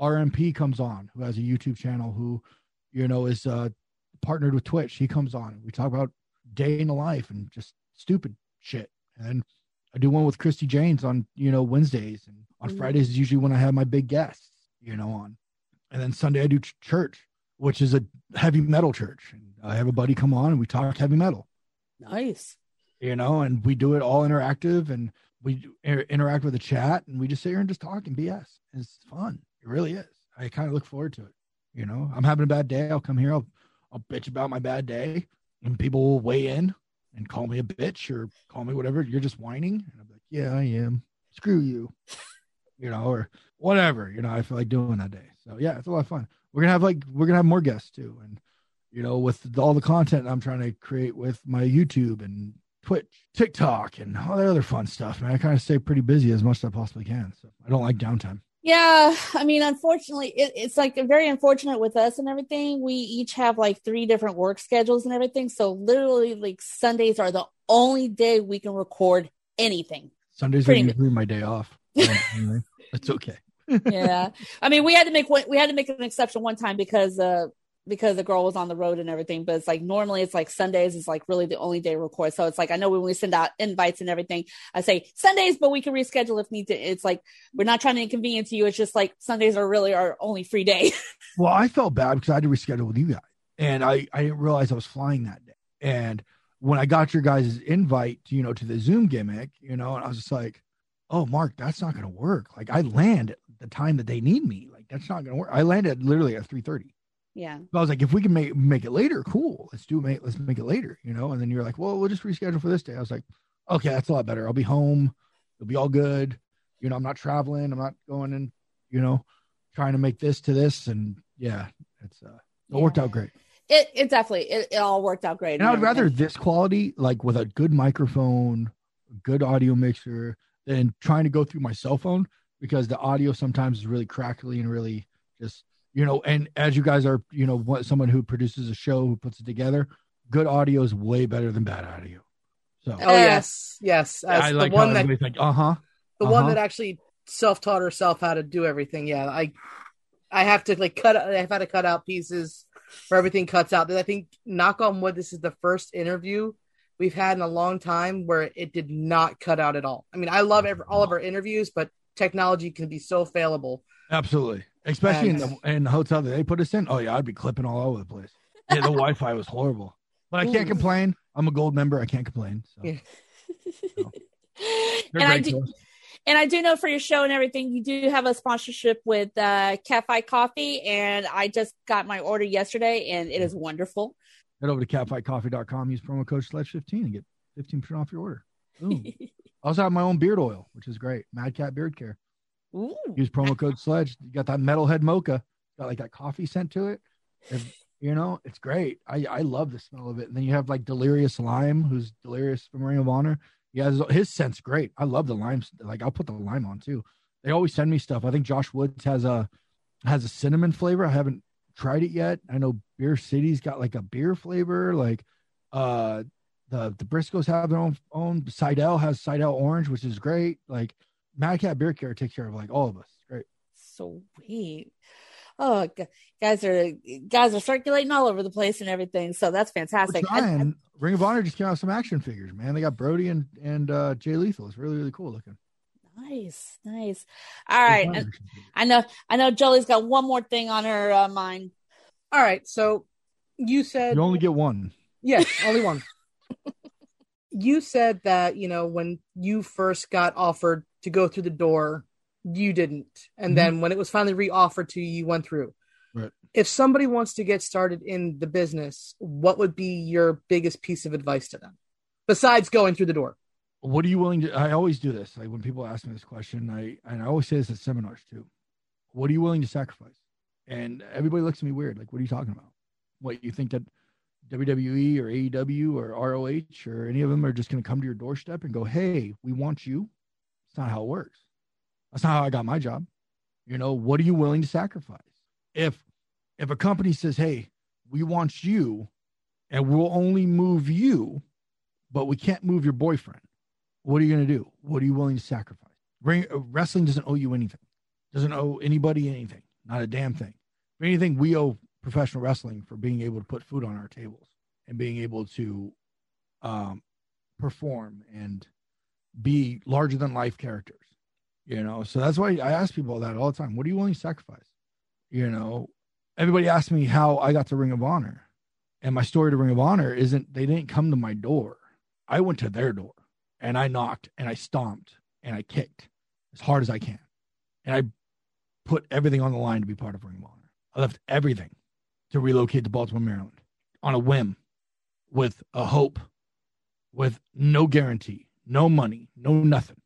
RMP comes on, who has a YouTube channel, who you know is uh, partnered with Twitch. He comes on we talk about day in the life and just stupid shit. And I do one with Christy James on, you know, Wednesdays and on mm-hmm. Fridays is usually when I have my big guests, you know, on. And then Sunday I do ch- church, which is a heavy metal church. And I have a buddy come on and we talk heavy metal. Nice. You know, and we do it all interactive and we interact with the chat and we just sit here and just talk and BS. It's fun. It really is. I kind of look forward to it. You know, I'm having a bad day. I'll come here. I'll, I'll bitch about my bad day and people will weigh in and call me a bitch or call me whatever. You're just whining. And I'm like, yeah, I am. Screw you. you know, or whatever, you know, I feel like doing that day. So yeah, it's a lot of fun. We're gonna have like we're gonna have more guests too. And you know, with all the content I'm trying to create with my YouTube and Twitch, TikTok, and all that other fun stuff, man. I kind of stay pretty busy as much as I possibly can. So I don't like downtime. Yeah, I mean, unfortunately, it, it's like very unfortunate with us and everything. We each have like three different work schedules and everything. So literally, like Sundays are the only day we can record anything. Sundays Pretty are usually my day off. That's okay. yeah, I mean, we had to make one, we had to make an exception one time because uh because the girl was on the road and everything. But it's like normally it's like Sundays is like really the only day record. So it's like I know when we send out invites and everything, I say Sundays, but we can reschedule if need to. It's like we're not trying to inconvenience you. It's just like Sundays are really our only free day. well, I felt bad because I had to reschedule with you guys, and I I didn't realize I was flying that day. And when I got your guys' invite, you know, to the Zoom gimmick, you know, and I was just like, oh, Mark, that's not going to work. Like I land at the time that they need me. Like that's not going to work. I landed literally at three thirty. Yeah. I was like, if we can make make it later, cool. Let's do it. Let's make it later, you know. And then you're like, well, we'll just reschedule for this day. I was like, okay, that's a lot better. I'll be home. It'll be all good. You know, I'm not traveling. I'm not going and you know trying to make this to this. And yeah, it's uh, it yeah. worked out great. It it definitely it, it all worked out great. And, and I would rather this quality, like with a good microphone, good audio mixer, than trying to go through my cell phone because the audio sometimes is really crackly and really just you know, and as you guys are, you know, what someone who produces a show who puts it together, good audio is way better than bad audio. So, oh yes, yes, As I like the one that like, uh huh, the uh-huh. one that actually self taught herself how to do everything. Yeah, I, I have to like cut. I've had to cut out pieces where everything cuts out. I think, knock on wood, this is the first interview we've had in a long time where it did not cut out at all. I mean, I love every, all of our interviews, but technology can be so failable. Absolutely especially in the in the hotel that they put us in. Oh yeah, I'd be clipping all over the place. Yeah, the Wi-Fi was horrible, but I can't complain. I'm a gold member. I can't complain. So. so. and I do, And I do know for your show and everything, you do have a sponsorship with uh, Cafe Coffee, and I just got my order yesterday, and it is wonderful. Head over to catfightcoffee.com, use promo code SLEDGE15 and get 15% off your order. I also have my own beard oil, which is great. Mad Cat Beard Care. Ooh. Use promo code SLEDGE. You got that metalhead mocha, got like that coffee scent to it. If- you know, it's great. I, I love the smell of it. And then you have like Delirious Lime, who's Delirious from Ring of Honor. He has his scent's great. I love the lime. Like I'll put the lime on too. They always send me stuff. I think Josh Woods has a has a cinnamon flavor. I haven't tried it yet. I know Beer City's got like a beer flavor. Like uh the the Briscoes have their own own. Sydal has Sydal Orange, which is great. Like Mad Cat Beard Care takes care of like all of us. Great. Sweet. Oh, guys are guys are circulating all over the place and everything. So that's We're fantastic. I- I- Ring of Honor just came out with some action figures, man. They got Brody and and uh Jay Lethal. It's really really cool looking. nice, nice. All right. and I know. I know. Jolie's got one more thing on her uh, mind. All right. So you said You only get one. Yes, only one. you said that, you know, when you first got offered to go through the door, you didn't. And Mhm. then when it was finally re-offered to you, you went through. Right. If somebody wants to get started in the business, what would be your biggest piece of advice to them besides going through the door? what are you willing to i always do this like when people ask me this question i and i always say this at seminars too what are you willing to sacrifice and everybody looks at me weird like what are you talking about what you think that wwe or aew or roh or any of them are just going to come to your doorstep and go hey we want you it's not how it works that's not how i got my job you know what are you willing to sacrifice if if a company says hey we want you and we'll only move you but we can't move your boyfriend what are you going to do? What are you willing to sacrifice? Uh, wrestling doesn't owe you anything. Doesn't owe anybody anything. Not a damn thing. If anything, we owe professional wrestling for being able to put food on our tables and being able to um, perform and be larger than life characters. You know, so that's why I ask people that all the time. What are you willing to sacrifice? You know, everybody asks me how I got to Ring of Honor, and my story to Ring of Honor isn't they didn't come to my door. I went to their door and I knocked and I stomped and I kicked as hard as I can. And I put everything on the line to be part of Ring of Honor. I left everything to relocate to Baltimore, Maryland on a whim with a hope, with no guarantee, no money, no nothing.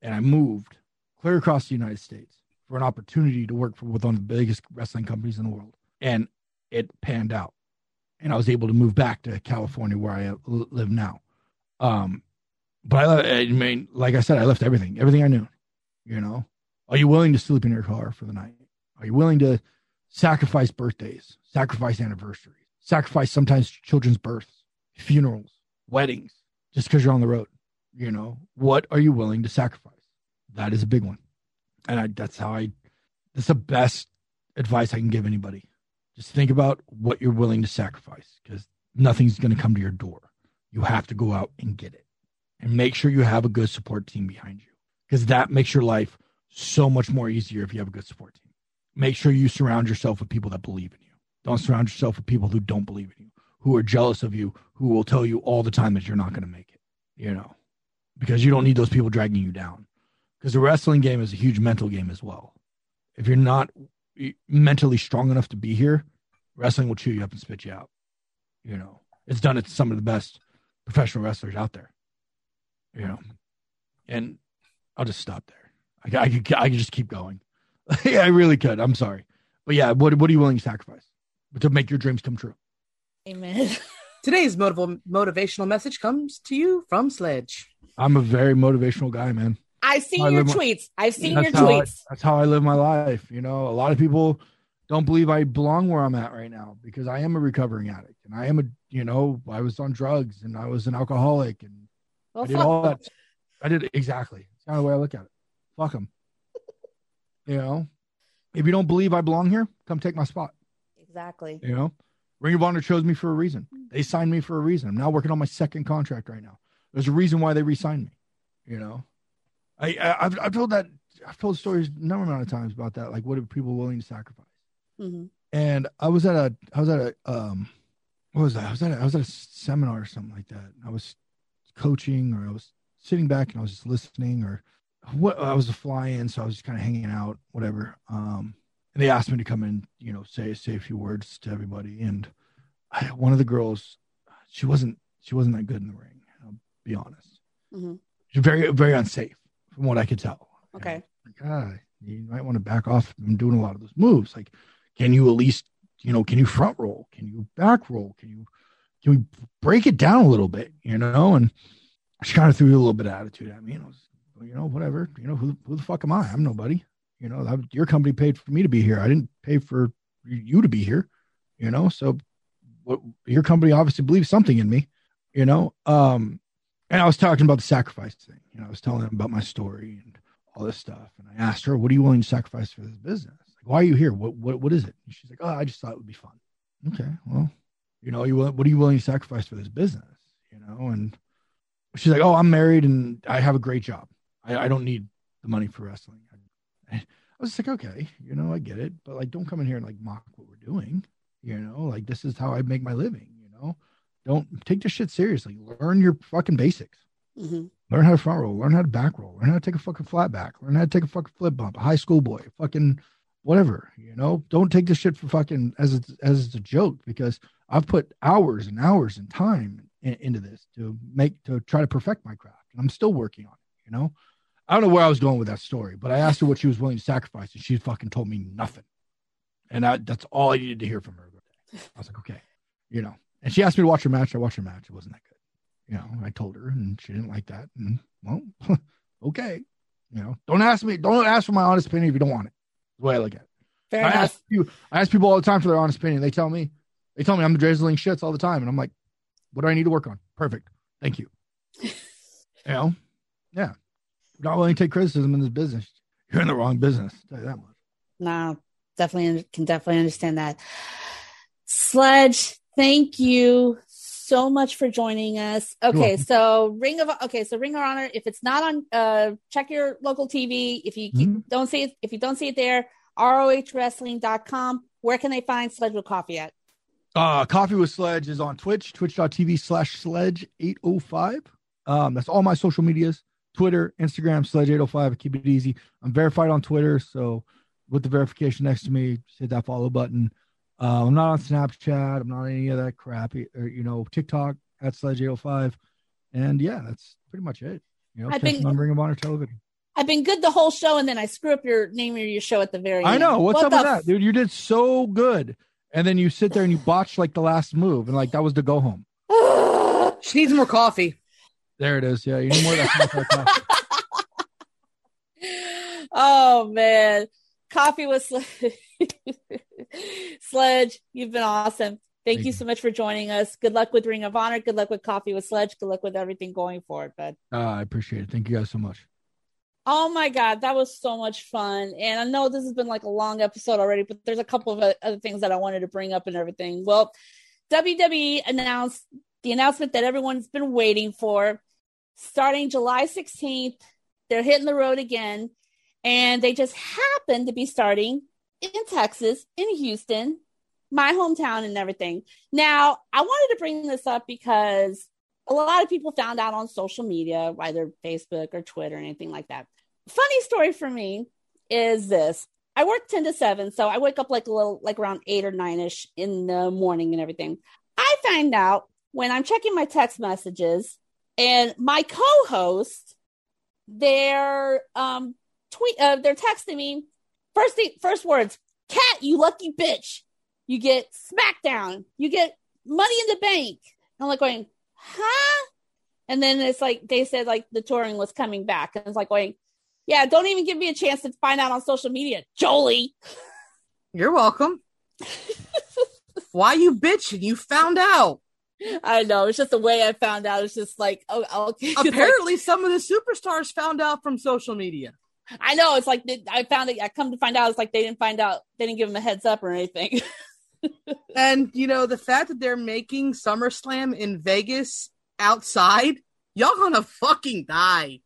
And I moved clear across the United States for an opportunity to work for with one of the biggest wrestling companies in the world. And it panned out. And I was able to move back to California where I live now. Um, but I, I mean, like I said, I left everything, everything I knew. You know, are you willing to sleep in your car for the night? Are you willing to sacrifice birthdays, sacrifice anniversaries, sacrifice sometimes children's births, funerals, weddings, just because you're on the road? You know, what are you willing to sacrifice? That is a big one, and I, that's how I. That's the best advice I can give anybody. Just think about what you're willing to sacrifice, because nothing's going to come to your door. You have to go out and get it and make sure you have a good support team behind you because that makes your life so much more easier if you have a good support team. Make sure you surround yourself with people that believe in you. Don't surround yourself with people who don't believe in you, who are jealous of you, who will tell you all the time that you're not going to make it, you know, because you don't need those people dragging you down. Because the wrestling game is a huge mental game as well. If you're not mentally strong enough to be here, wrestling will chew you up and spit you out. You know, it's done it to some of the best professional wrestlers out there. You know, and I'll just stop there. I, I could I could just keep going. yeah, I really could. I'm sorry, but yeah, what what are you willing to sacrifice to make your dreams come true? Amen. Today's motiv- motivational message comes to you from Sledge. I'm a very motivational guy, man. I've seen your live my- tweets. I've seen your how I- tweets. that's how I live my life. You know, a lot of people don't believe I belong where I'm at right now because I am a recovering addict and I am a you know I was on drugs and I was an alcoholic and Well, I did all them. that. I did exactly. It's kind of the way I look at it. Fuck them. you know, if you don't believe I belong here, come take my spot. Exactly. You know, Ring of Honor chose me for a reason. They signed me for a reason. I'm now working on my second contract right now. There's a reason why they re-signed me. You know, I, I I've I've told that I've told stories a number amount of times about that. Like, what are people willing to sacrifice? hmm And I was at a I was at a um what was that? I was at a, I was at a seminar or something like that. I was coaching or I was sitting back and I was just listening or what I was a fly in, so I was just kind of hanging out, whatever. Um, and they asked me to come in, you know, say say a few words to everybody. And I, one of the girls, she wasn't she wasn't that good in the ring. Be honest. Mhm. She's very very unsafe from what I could tell. Okay. Like, ah, you might want to back off from doing a lot of those moves. Like, can you at least, you know, can you front roll? Can you back roll? Can you can we break it down a little bit? You know, and she kind of threw a little bit of attitude at me. And I was, you know, whatever. You know, who who the fuck am I? I'm nobody. You know, I, your company paid for me to be here. I didn't pay for you to be here. You know, so what your company obviously believes something in me. You know, um, and I was talking about the sacrifice thing. You know, I was telling them about my story and all this stuff. And I asked her, "What are you willing to sacrifice for this business? Like, why are you here? What what what is it?" And she's like, "Oh, I just thought it would be fun." Okay, well, you know, you what are you willing to sacrifice for this business? You know, and she's like, "Oh, I'm married and I have a great job. I, I don't need the money for wrestling." I, I was like, "Okay, you know, I get it, but like, don't come in here and like mock what we're doing. You know, like this is how I make my living. You know, don't take this shit seriously. Learn your fucking basics." hmm Learn how to front roll, learn how to back roll, learn how to take a fucking flat back, learn how to take a fucking flip bump, a high school boy, fucking whatever, you know. Don't take this shit for fucking as it's as it's a joke because I've put hours and hours and time in, into this to make to try to perfect my craft, and I'm still working on it. You know, I don't know where I was going with that story, but I asked her what she was willing to sacrifice, and she fucking told me nothing, and I, that's all I needed to hear from her. I was like, okay, you know, and she asked me to watch her match. I watched her match. It wasn't that good you know, I told her and she didn't like that. And well, okay. You know, don't ask me, don't ask for my honest opinion if you don't want it. That's the way I look at it. Fair I enough. ask you, I ask people all the time for their honest opinion. They tell me, they tell me I'm the drizzling shits all the time. And I'm like, what do I need to work on? Perfect. Thank you. you know, yeah. Not willing to take criticism in this business. You're in the wrong business. I'll tell you that much. No, definitely can definitely understand that. Sledge, thank you so much for joining us. Okay, so Ring of okay, so Ring of Honor. If it's not on, uh, check your local TV. If you Mhm. don't see it, if you don't see it there, rohwrestling.com. Where can they find Sledge with Coffee at? Uh, Coffee with Sledge is on Twitch, twitch.tv slash sledge 805. Um, that's all my social medias Twitter, Instagram, sledge 805. Keep it easy. I'm verified on Twitter. So with the verification next to me, hit that follow button. Uh, I'm not on Snapchat. I'm not on any of that crap, or, you know, TikTok at sledge 805. And yeah, that's pretty much it. You know, I've catch been- me on Ring of Honor television. I've been good the whole show, and then I screw up your name of your show at the very I end. know. What's What up the with that, dude? You did so good. And then you sit there and you botch like the last move. And like that was the go home. She needs more coffee. There it is. Yeah. You need more of that coffee. oh man, coffee with Sledge. You've been awesome. Thank, Thank you you. so much for joining us. Good luck with Ring of Honor. Good luck with Coffee with Sledge. Good luck with everything going forward, bud. Uh, I appreciate it. Thank you guys so much. Oh my god, that was so much fun. And I know this has been like a long episode already, but there's a couple of other things that I wanted to bring up and everything. Well, WWE announced the announcement that everyone's been waiting for. Starting July 16th, they're hitting the road again, and they just happen to be starting in Texas, in Houston, my hometown, and everything. Now, I wanted to bring this up because a lot of people found out on social media, either Facebook or Twitter, or anything like that. Funny story for me is this. I work 10 to 7, so I wake up like a little, like around 8 or 9 ish in the morning and everything. I find out when I'm checking my text messages and my co host, they're, um, tweet, uh, they're texting me first, thing, first words, Cat, you lucky bitch. You get SmackDown. You get money in the bank. I'm like going, huh? And then it's like they said like the touring was coming back, and it's like going, yeah, don't even give me a chance to find out on social media, Jolie. You're welcome. Why you bitching? You found out. I know it's just the way I found out. It's just like, oh, okay. It's like- Apparently, some of the superstars found out from social media. I know it's like they- I found it. I come to find out, it's like they didn't find out. They didn't give them a heads up or anything. And you know the fact that they're making SummerSlam in Vegas outside, y'all gonna fucking die.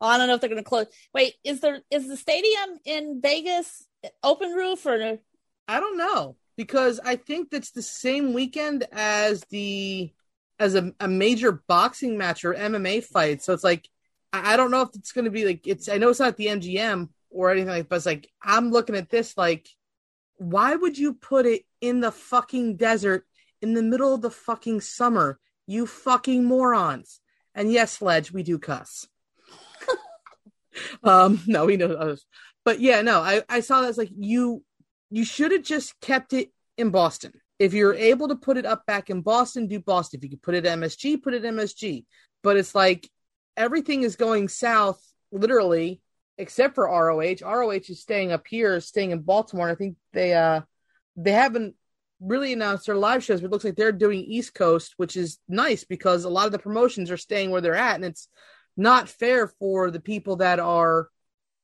Oh, I don't know if they're to close. Wait, is there is the stadium in Vegas open roof or? I don't know because I think that's the same weekend as the as a, a major boxing match or MMA fight. So it's like I, I don't know if it's going to be like it's. I know it's not the MGM or anything like, but it's like I'm looking at this like, why would you put it in the fucking desert in the middle of the fucking summer? You fucking morons. And yes, Ledge, we do cuss. um, no, we know others. But yeah, no, I, I saw that as like you you should have just kept it in Boston. If you're able to put it up back in Boston, do Boston. If you could put it MSG, put it MSG. But it's like everything is going south, literally, except for ROH. ROH is staying up here, staying in Baltimore. I think they uh they haven't really announced their live shows, but it looks like they're doing East Coast, which is nice because a lot of the promotions are staying where they're at, and it's not fair for the people that are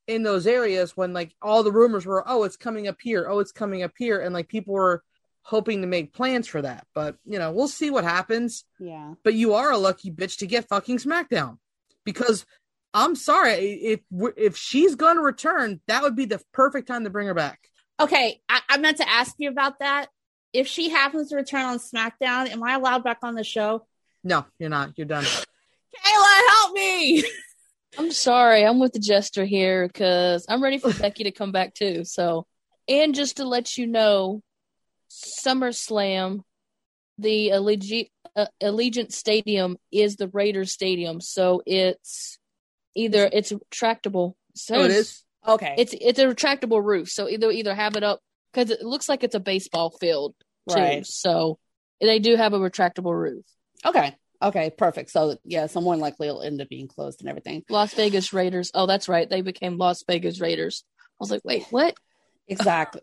in those areas when like all the rumors were, oh, it's coming up here, oh, it's coming up here, and like people were hoping to make plans for that. But you know, we'll see what happens. Yeah. But you are a lucky bitch to get fucking SmackDown because I'm sorry if if she's going to return, that would be the perfect time to bring her back. Okay, I, I meant to ask you about that. If she happens to return on SmackDown, am I allowed back on the show? No, you're not. You're done. Kayla, help me. I'm sorry, I'm with the jester here because I'm ready for Becky to come back too. So, and just to let you know, SummerSlam, the Allegiant, uh, Allegiant Stadium is the Raiders Stadium, so it's either it's retractable. So Oh, it is. Okay. It's it's a retractable roof, so either either have it up because it looks like it's a baseball field too. Right. So they do have a retractable roof. okay. Okay. Perfect. So yeah, so more likely it'll end up being closed and everything. Las Vegas Raiders. Oh, that's right. They became Las Vegas Raiders. I was like, wait, what? Exactly.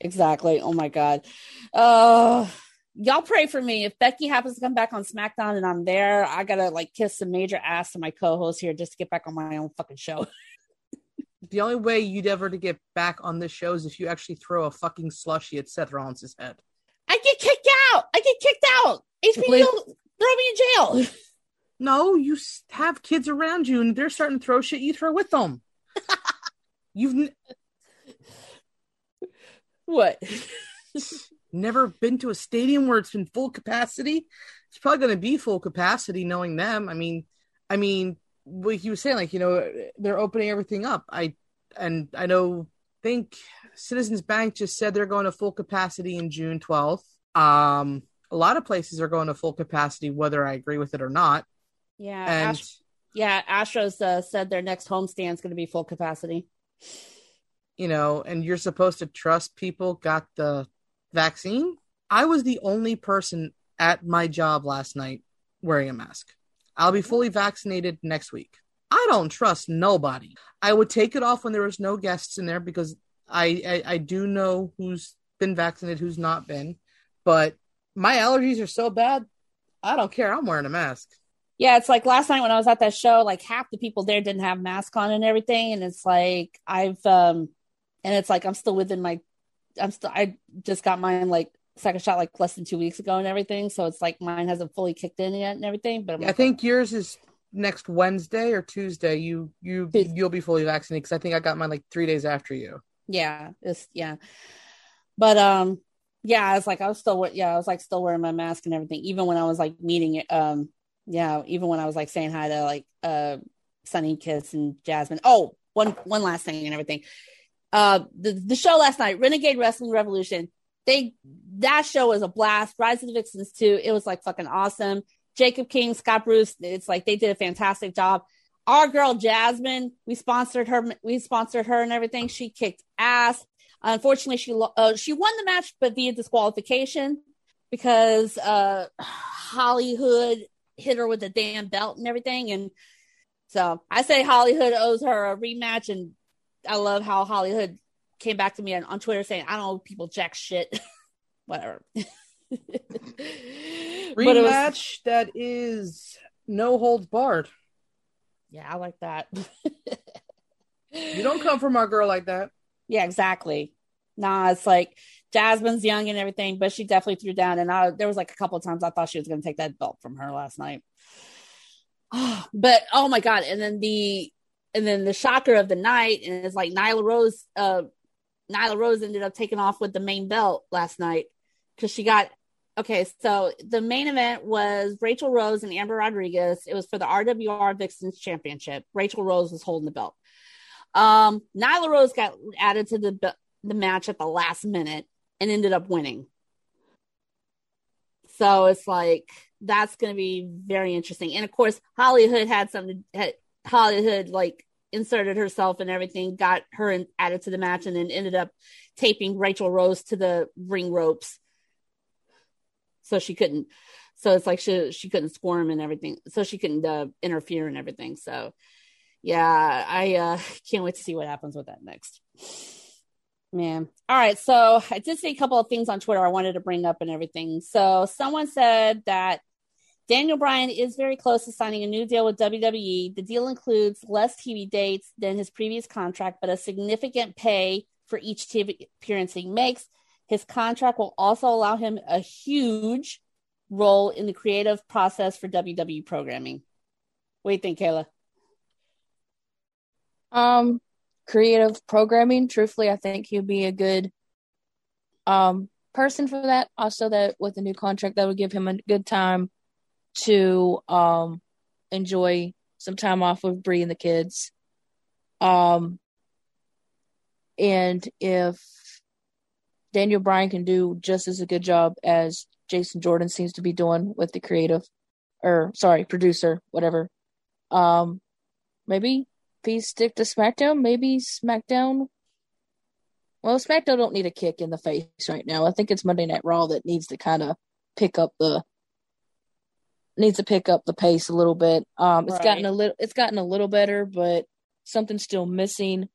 exactly. Oh my God. Uh y'all pray for me. If Becky happens to come back on SmackDown and I'm there, I gotta like kiss some major ass to my co-host here just to get back on my own fucking show. The only way you'd ever to get back on this show is if you actually throw a fucking slushy at Seth Rollins' head. I get kicked out. I get kicked out. HBO throw me in jail. No, you have kids around you and they're starting to throw shit. You throw with them. You've n- What? Never been to a stadium where it's been full capacity. It's probably going to be full capacity, knowing them. I mean, I mean, what he was saying, like you know, they're opening everything up. I and I know, think Citizens Bank just said they're going to full capacity in June twelfth. Um, a lot of places are going to full capacity, whether I agree with it or not. Yeah. And Ast- yeah. Astros uh, said their next homestand is going to be full capacity. you know, and you're supposed to trust people got the vaccine. I was the only person at my job last night wearing a mask. I'll be fully vaccinated next week. I don't trust nobody. I would take it off when there was no guests in there because I I, I do know who's been vaccinated, who's not been. But my allergies are so bad, I don't care. I'm wearing a mask. Yeah, it's like last night when I was at that show, like half the people there didn't have masks on and everything, and it's like I've um, and it's like I'm still within my, I'm still I just got mine like second shot like less than two weeks ago and everything, so it's like mine hasn't fully kicked in yet and everything. But I'm I think yours is next Wednesday or Tuesday. You you Tuesday. you'll be fully vaccinated because I think I got mine like three days after you. yeah, it's yeah, but um, yeah, I was like I was still yeah I was like still wearing my mask and everything, even when I was like meeting it um, yeah, even when I was like saying hi to like uh Sunny Kiss and Jasmine. Oh, one one last thing and everything. Uh, the the show last night, Renegade Wrestling Revolution. They that show was a blast. Rise of the Vixens too. It was like fucking awesome. Jacob King, Scott Bruce. It's like they did a fantastic job. Our girl Jasmine, we sponsored her. We sponsored her and everything. She kicked ass. Unfortunately, she uh, she won the match, but via disqualification because uh Hollywood hit her with the damn belt and everything. And so I say Hollywood owes her a rematch. And I love how Hollywood came back to me on, on Twitter saying, I don't owe people jack shit. Whatever. It was- Rematch that is no holds barred. yeah, I like that. You don't come from our girl like that. Yeah, exactly. Nah, it's like Jasmine's young and everything, but she definitely threw down. And I, there was like a couple of times I thought she was going to take that belt from her last night. but oh my god! And then the and then the shocker of the night, and it's like Nyla Rose. Uh, Nyla Rose ended up taking off with the main belt last night because she got okay, so the main event was Rachel Rose and Amber Rodriguez. It was for the RWR Vixens Championship. Rachel Rose was holding the belt. Um, Nyla Rose got added to the the match at the last minute and ended up winning. So it's like that's going to be very interesting. And of course, Hollywood had something. Had, Hollywood like inserted herself and everything, got her in, added to the match, and then ended up taping Rachel Rose to the ring ropes, so she couldn't. So it's like she she couldn't squirm and everything, so she couldn't uh, interfere and everything. So yeah, I uh, can't wait to see what happens with that next. Man. All right. So I did see a couple of things on Twitter I wanted to bring up and everything. So someone said that Daniel Bryan is very close to signing a new deal with WWE. The deal includes less TV dates than his previous contract, but a significant pay for each TV appearance he makes. His contract will also allow him a huge role in the creative process for WWE programming. What do you think, Kayla? Um, creative programming. Truthfully, I think he'd be a good um person for that. Also, that with a new contract, that would give him a good time to um enjoy some time off with Brie and the kids. Um and if Daniel Bryan can do just as a good job as Jason Jordan seems to be doing with the creative or sorry, producer, whatever. Um maybe if he stick to SmackDown, maybe SmackDown well, SmackDown don't need a kick in the face right now. I think it's Monday Night Raw that needs to kind of pick up the needs to pick up the pace a little bit. Um, it's Right. gotten a little, it's gotten a little better, but something's still missing.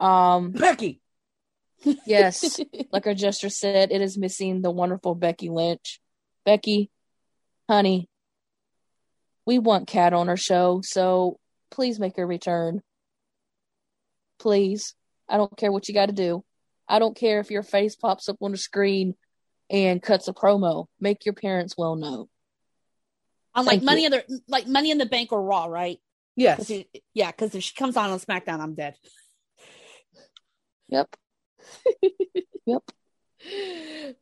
Um, Becky. yes, like our gesture said, it is missing the wonderful Becky Lynch. Becky, honey, we want Cat on our show, so please make her return. Please. I don't care what you got to do. I don't care if your face pops up on the screen and cuts a promo. Make your parents well known. I'm like Thank money you. in the like money in the bank or raw, right? 'Cause Yes. he- yeah, because if she comes on on SmackDown, I'm dead. Yep. yep.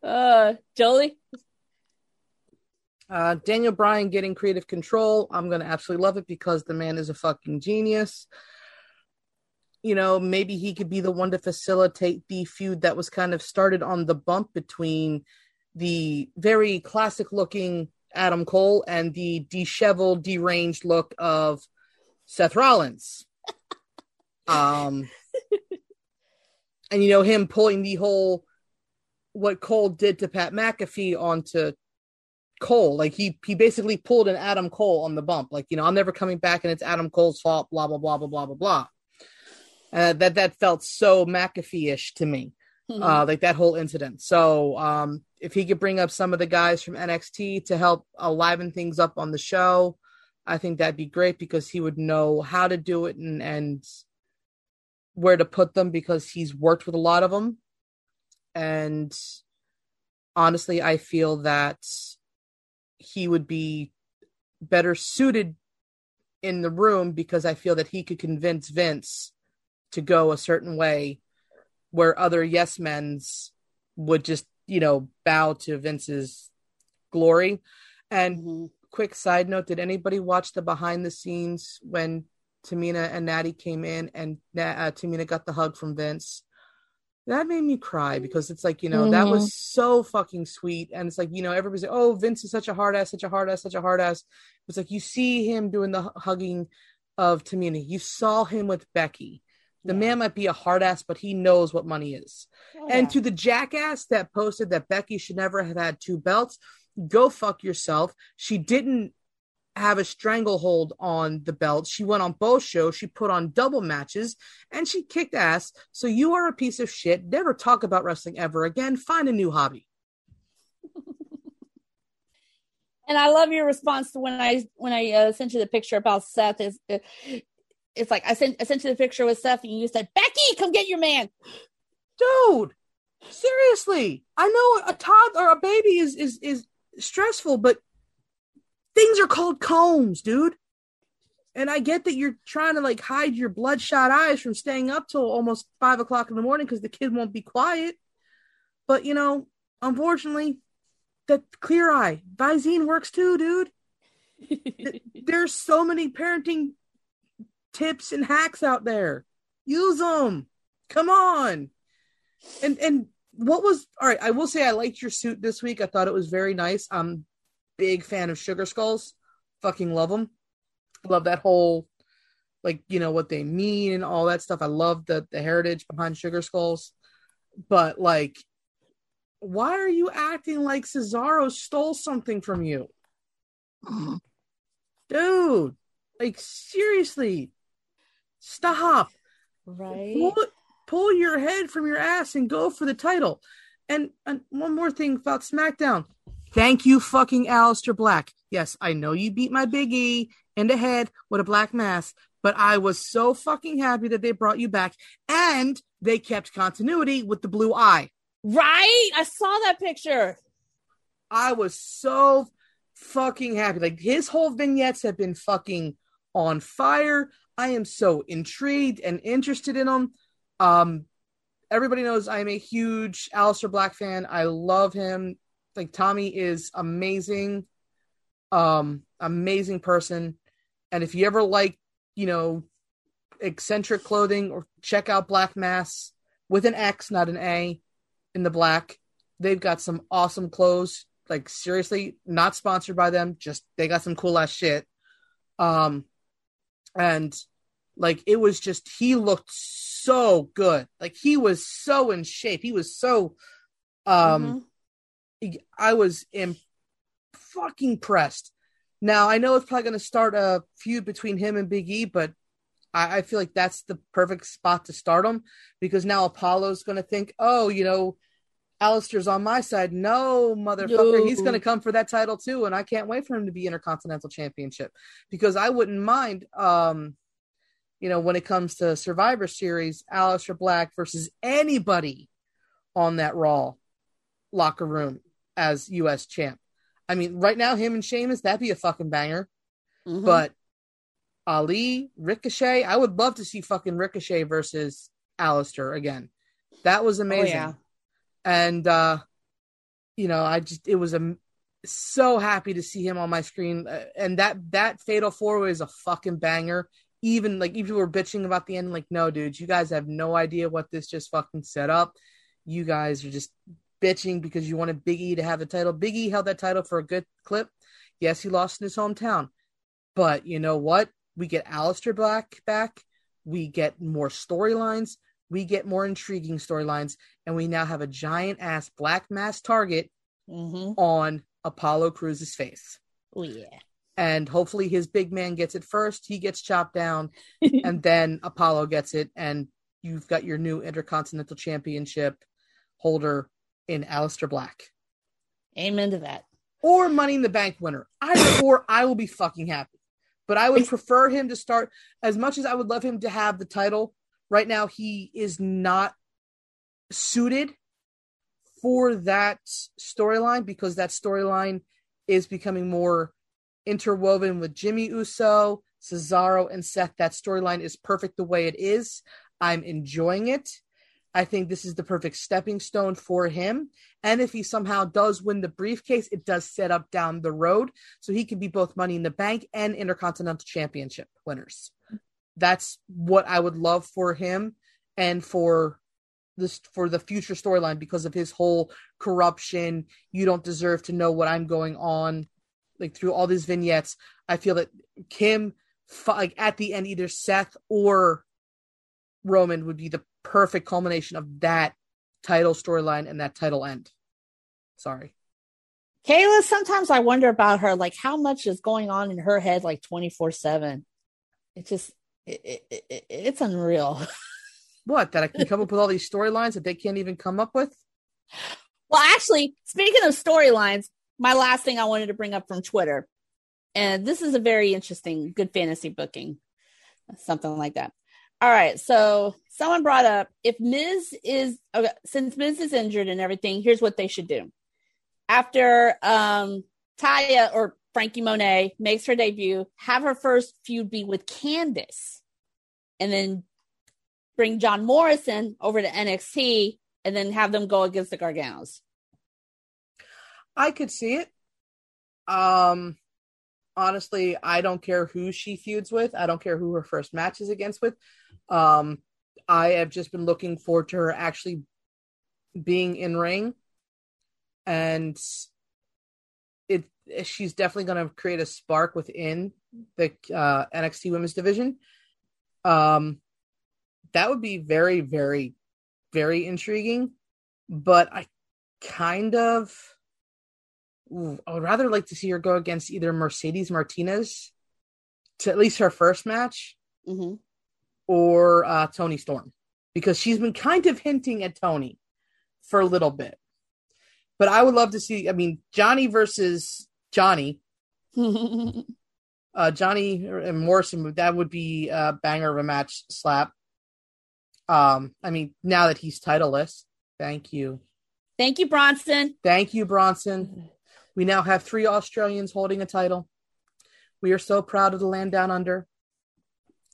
Uh, Jolie. Uh, Daniel Bryan getting creative control. I'm going to absolutely love it because the man is a fucking genius. You know, maybe he could be the one to facilitate the feud that was kind of started on the bump between the very classic looking Adam Cole and the disheveled, deranged look of Seth Rollins. Um, and you know, him pulling the whole what Cole did to Pat McAfee onto Cole. Like he he basically pulled an Adam Cole on the bump. Like you know, I'm never coming back, and it's Adam Cole's fault. Blah blah blah blah blah blah blah. Uh, that that felt so McAfee-ish to me. Uh, like that whole incident. So um, if he could bring up some of the guys from NXT to help liven things up on the show, I think that'd be great because he would know how to do it and and where to put them because he's worked with a lot of them. And honestly, I feel that he would be better suited in the room because I feel that he could convince Vince to go a certain way where other yes men's would just, you know, bow to Vince's glory. And Mhm. quick side note, did anybody watch the behind the scenes when Tamina and Natty came in and uh, Tamina got the hug from Vince? That made me cry because it's like, you know, that was so fucking sweet. And it's like, you know, everybody's like, oh, Vince is such a hard ass, such a hard ass, such a hard ass. It's like you see him doing the hu- hugging of Tamina. You saw him with Becky. The Yeah. man might be a hard ass, but he knows what money is. Oh, And yeah. to the jackass that posted that Becky should never have had two belts, go fuck yourself. She didn't have a stranglehold on the belt. She went on both shows. She put on double matches and she kicked ass. So you are a piece of shit. Never talk about wrestling ever again. Find a new hobby. And I love your response to when I when I uh, sent you the picture about Seth. Is uh, it's like I sent I sent you the picture with Seth, and you said, "Becky, come get your man." Dude, seriously. I know a toddler or a baby is is is stressful, but things are called combs, dude. And I get that you're trying to like hide your bloodshot eyes from staying up till almost five o'clock in the morning because the kid won't be quiet. But you know, unfortunately, that Clear Eye Visine works too, dude. There's so many parenting tips and hacks out there. Use them. Come on. And and what was all right? I will say I liked your suit this week. I thought it was very nice. I'm big fan of Sugar Skulls. Fucking love them. Love that whole like you know what they mean and all that stuff. I love the the heritage behind Sugar Skulls. But like why are you acting like Cesaro stole something from you? Mm-hmm. Dude, like seriously. Stop. Right. Pull, pull your head from your ass and go for the title. And, and one more thing about SmackDown. Thank you, fucking Aleister Black. Yes, I know you beat my Big E in the head with a black mass, but I was so fucking happy that they brought you back and they kept continuity with the blue eye. Right? I saw that picture. I was so fucking happy. Like his whole vignettes have been fucking on fire. I am so intrigued and interested in them. Um, everybody knows I'm a huge Aleister Black fan. I love him. Like Tommy is amazing, um, amazing person. And if you ever like, you know, eccentric clothing, or check out Black Mass with an X, not an A, in the black. They've got some awesome clothes. Like seriously, not sponsored by them. Just they got some cool ass shit. Um, and like it was just he looked so good. Like he was so in shape. He was so um Mhm. I was in fucking pressed. Now I know it's probably gonna start a feud between him and Big E, but I, I feel like that's the perfect spot to start him because now Apollo's gonna think, oh, you know, Aleister's on my side. No, motherfucker, he's gonna come for that title too, and I can't wait for him to be Intercontinental Championship because I wouldn't mind um you know, when it comes to Survivor Series, Aleister Black versus anybody on that Raw locker room as U.S. champ. I mean, right now, him and Sheamus, that'd be a fucking banger. Mhm. But Ali, Ricochet, I would love to see fucking Ricochet versus Aleister again. That was amazing. yeah. And, uh, you know, I just, it was a, so happy to see him on my screen. Uh, and that, that fatal four way is a fucking banger. Even like, even people were bitching about the end. Like, no, dudes, you guys have no idea what this just fucking set up. You guys are just bitching because you wanted Big E to have the title. Big E held that title for a good clip. Yes, he lost in his hometown. But you know what? We get Aleister Black back. We get more storylines. We get more intriguing storylines. And we now have a giant ass black mass target Mhm. on Apollo Crews's face. Oh yeah. And hopefully his big man gets it first. He gets chopped down. and then Apollo gets it. And you've got your new Intercontinental Championship holder in Aleister Black. Amen to that. or Money in the Bank winner. Either or, I will be fucking happy. But I would prefer him to start as much as I would love him to have the title. Right now, he is not suited for that storyline because that storyline is becoming more interwoven with Jimmy Uso, Cesaro, and Seth. That storyline is perfect the way it is. I'm enjoying it. I think this is the perfect stepping stone for him. And if he somehow does win the briefcase, it does set up down the road so he can be both Money in the Bank and Intercontinental Championship winners. That's what I would love for him and for this for the future storyline because of his whole corruption. You don't deserve to know what I'm going on. Like through all these vignettes, I feel that Kim, like at the end, either Seth or Roman would be the perfect culmination of that title storyline and that title end. Sorry. Kayla, sometimes I wonder about her, like how much is going on in her head, like 24 7. It just, it, it, it, it's unreal. What? That I can come up with all these storylines that they can't even come up with? Well, actually, speaking of storylines, my last thing I wanted to bring up from Twitter, and this is a very interesting, good fantasy booking, something like that. All right, so someone brought up if Miz is okay, since Miz is injured and everything, here's what they should do. After um Taya or Franky Monet makes her debut, have her first feud be with Candice, and then bring John Morrison over to NXT, and then have them go against the Garganos. I could see it. Um, honestly, I don't care who she feuds with. I don't care who her first match is against with. Um, I have just been looking forward to her actually being in ring, and she's definitely going to create a spark within the uh, NXT Women's Division. Um, that would be very, very, very intriguing. But I kind of I would rather like to see her go against either Mercedes Martinez to at least her first match Mm-hmm. or uh, Toni Storm because she's been kind of hinting at Toni for a little bit. But I would love to see, I mean, Johnny versus Johnny, uh, Johnny and Morrison, that would be a banger of a match slap. Um, I mean, now that he's titleless, thank you. Thank you, Bronson. Thank you, Bronson. We now have three Australians holding a title. We are so proud of the land down under.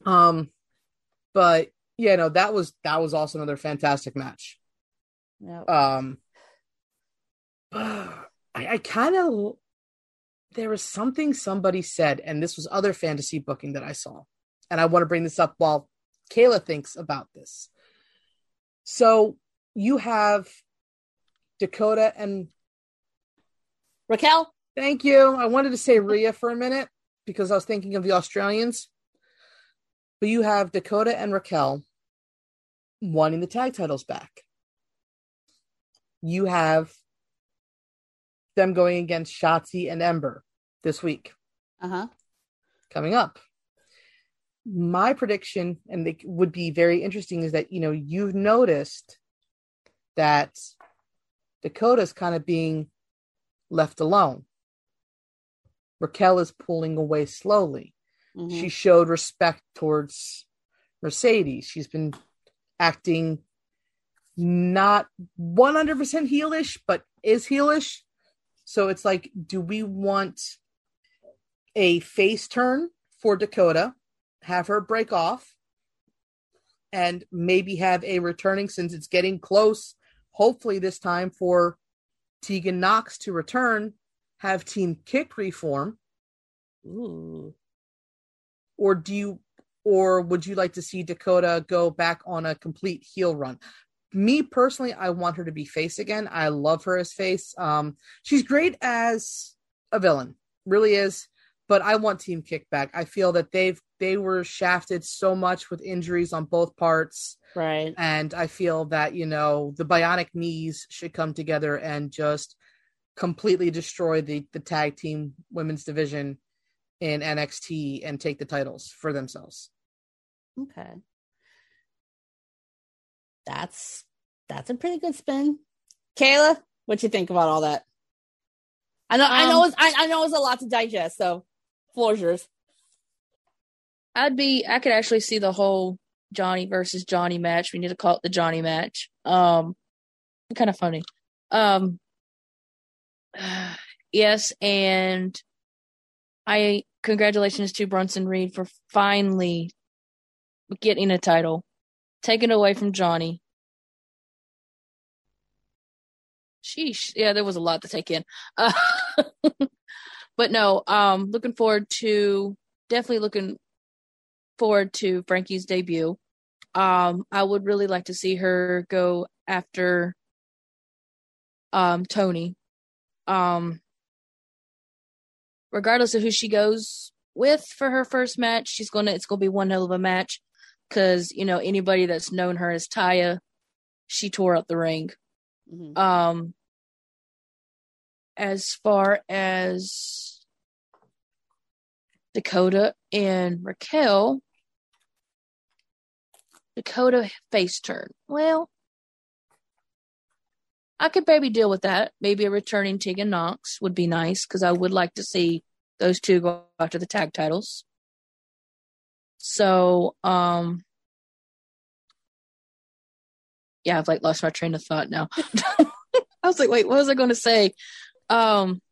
Um, but yeah, no, that was that was also another fantastic match. Yep. Um, I, I kind of there was something somebody said, and this was other fantasy booking that I saw, and I want to bring this up while Kayla thinks about this. So you have Dakota and Raquel. Thank you. I wanted to say Rhea for a minute because I was thinking of the Australians. But you have Dakota and Raquel wanting the tag titles back. You have them going against Shotzi and Ember this week Uh huh. coming up. My prediction, and it would be very interesting, is that you know you've noticed that Dakota's kind of being left alone. Raquel is pulling away slowly. Mm-hmm. She showed respect towards Mercedes. She's been acting not 100% heelish, but is heelish. So it's like, do we want a face turn for Dakota, have her break off, and maybe have a returning since it's getting close, hopefully this time for Tegan Nox to return, have Team Kick reform, Ooh. or do you or would you like to see Dakota go back on a complete heel run? Me personally, I want her to be face again. I love her as face. Um, she's great as a villain, really is. But I want Team Kickback. I feel that they've they were shafted so much with injuries on both parts, Right. and I feel that you know the bionic knees should come together and just completely destroy the the tag team women's division in NXT and take the titles for themselves. Okay. That's that's a pretty good spin. Kayla, what you think about all that? I know I know Um, it's I, I know it's a lot to digest, so floor's yours. I'd be I could actually see the whole Johnny versus Johnny match. We need to call it the Johnny match. Um kind of funny. Um yes, and I congratulations to Bronson Reed for finally getting a title. Taken away from Johnny. Sheesh. Yeah, there was a lot to take in. Uh, but no, um looking forward to definitely looking forward to Franky's debut. Um, I would really like to see her go after um Toni. Um regardless of who she goes with for her first match, she's gonna it's gonna be one hell of a match. Cause, you know, anybody that's known her as Taya, she tore up the ring. Mhm. Um as far as Dakota and Raquel, Dakota face turn. Well, I could maybe deal with that. Maybe a returning Tegan Nox would be nice because I would like to see those two go after the tag titles. So, um, yeah, I've like lost my train of thought now. I was like, wait, what was I going to say? Um,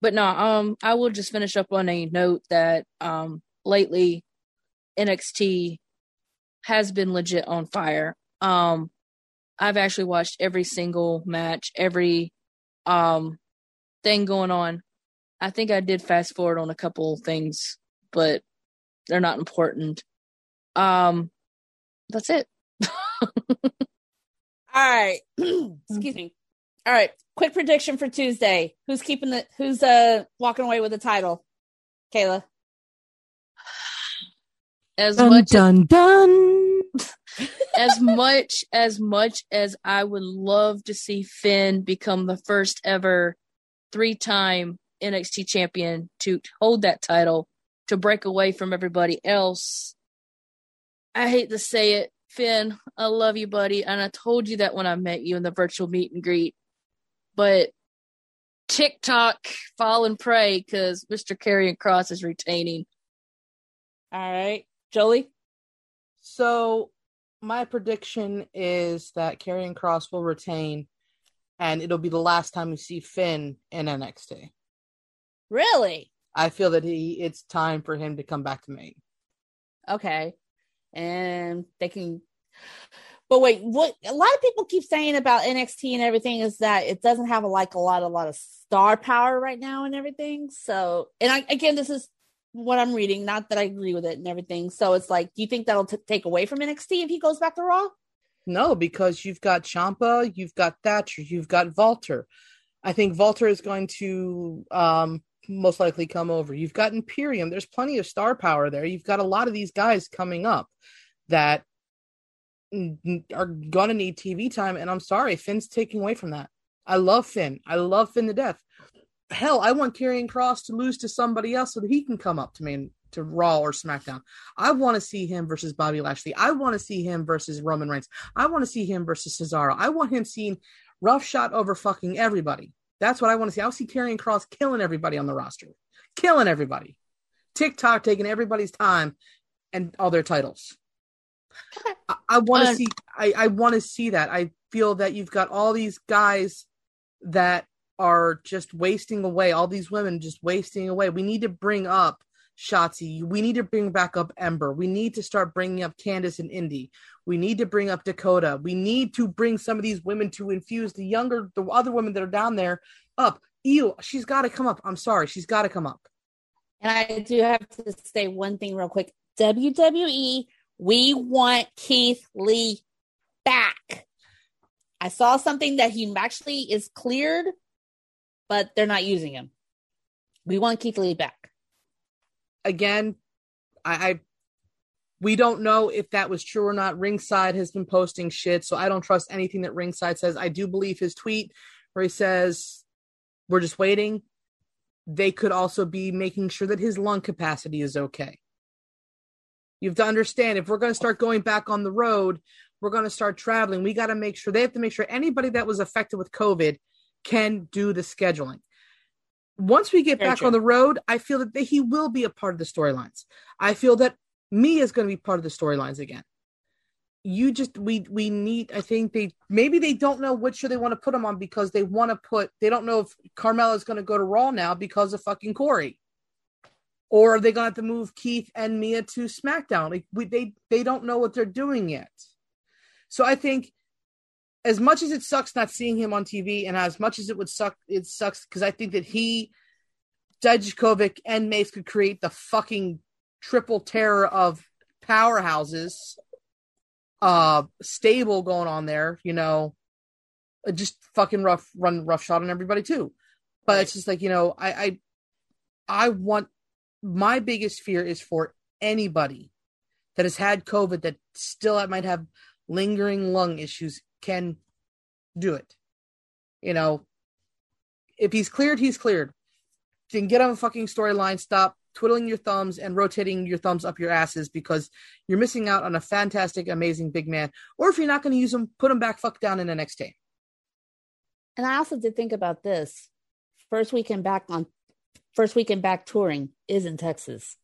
but no, um, I will just finish up on a note that um, lately NXT has been legit on fire. Um, I've actually watched every single match, every um thing going on. I think I did fast forward on a couple things, but they're not important. Um that's it. All right. Excuse me. All right. Quick prediction for Tuesday. Who's keeping the who's uh walking away with the title? Kayla. As Dun much dun dun. as much as much as I would love to see Finn become the first ever three-time NXT champion to hold that title to break away from everybody else. I hate to say it, Finn, I love you, buddy, and I told you that when I met you in the virtual meet and greet. But TikTok, fall and pray because Mr. Karrion Kross is retaining. All right. Jolie. So my prediction is that Karrion Kross will retain, and it'll be the last time we see Finn in NXT. Really? I feel that he it's time for him to come back to main. Okay. And they can but wait, what a lot of people keep saying about NXT and everything is that it doesn't have a, like a lot, a lot of star power right now and everything. So, and I, again, this is what I'm reading, not that I agree with it and everything. So it's like, do you think that'll t- take away from NXT if he goes back to Raw? No, because you've got Ciampa, you've got Thatcher, you've got Walter. I think Walter is going to um, most likely come over. You've got Imperium. There's plenty of star power there. You've got a lot of these guys coming up that are going to need TV time. And I'm sorry, Finn's taking away from that. I love Finn. I love Finn to death. Hell, I want Karrion Kross to lose to somebody else so that he can come up to me and to Raw or SmackDown. I want to see him versus Bobby Lashley. I want to see him versus Roman Reigns. I want to see him versus Cesaro. I want him seeing rough shot over fucking everybody. That's what I want to see. I will see Karrion Kross killing everybody on the roster, killing everybody. TikTok taking everybody's time and all their titles. I, I want to Uh, see. I, I want to see that. I feel that you've got all these guys that are just wasting away. All these women just wasting away. We need to bring up Shotzi. We need to bring back up Ember. We need to start bringing up Candice and Indi. We need to bring up Dakota. We need to bring some of these women to infuse the younger, the other women that are down there up. Ew, she's got to come up. I'm sorry, she's got to come up. And I do have to say one thing real quick. WWE, we want Keith Lee back. I saw something that he actually is cleared, but they're not using him. We want Keith Lee back. Again, I, I we don't know if that was true or not. Ringside has been posting shit, so I don't trust anything that Ringside says. I do believe his tweet where he says, "We're just waiting." They could also be making sure that his lung capacity is okay. You have to understand if we're going to start going back on the road, we're going to start traveling. We got to make sure they have to make sure anybody that was affected with COVID can do the scheduling once we get Very back true. on the road, I feel that he will be a part of the storylines. I feel that Mia is going to be part of the storylines again. You just we we need. I think they maybe they don't know which show they want to put him on because they want to put. They don't know if Carmella is going to go to Raw now because of fucking Corey, or are they going to have to move Keith and Mia to SmackDown? Like we they they don't know what they're doing yet. So I think as much as it sucks not seeing him on TV, and as much as it would suck, it sucks because I think that he, Dijakovic, and Mace could create the fucking triple terror of powerhouses, uh, stable going on there. You know, uh, just fucking rough, run rough shot on everybody too. But it's just like you know, I, I, I want my biggest fear is for anybody that has had COVID that still might have lingering lung issues can do it. You know, if he's cleared, he's cleared. You can get on a fucking storyline, stop twiddling your thumbs and rotating your thumbs up your asses because you're missing out on a fantastic, amazing big man. Or if you're not going to use him, put him back fuck down in NXT. And I also did think about this. First weekend back on first weekend back touring is in Texas.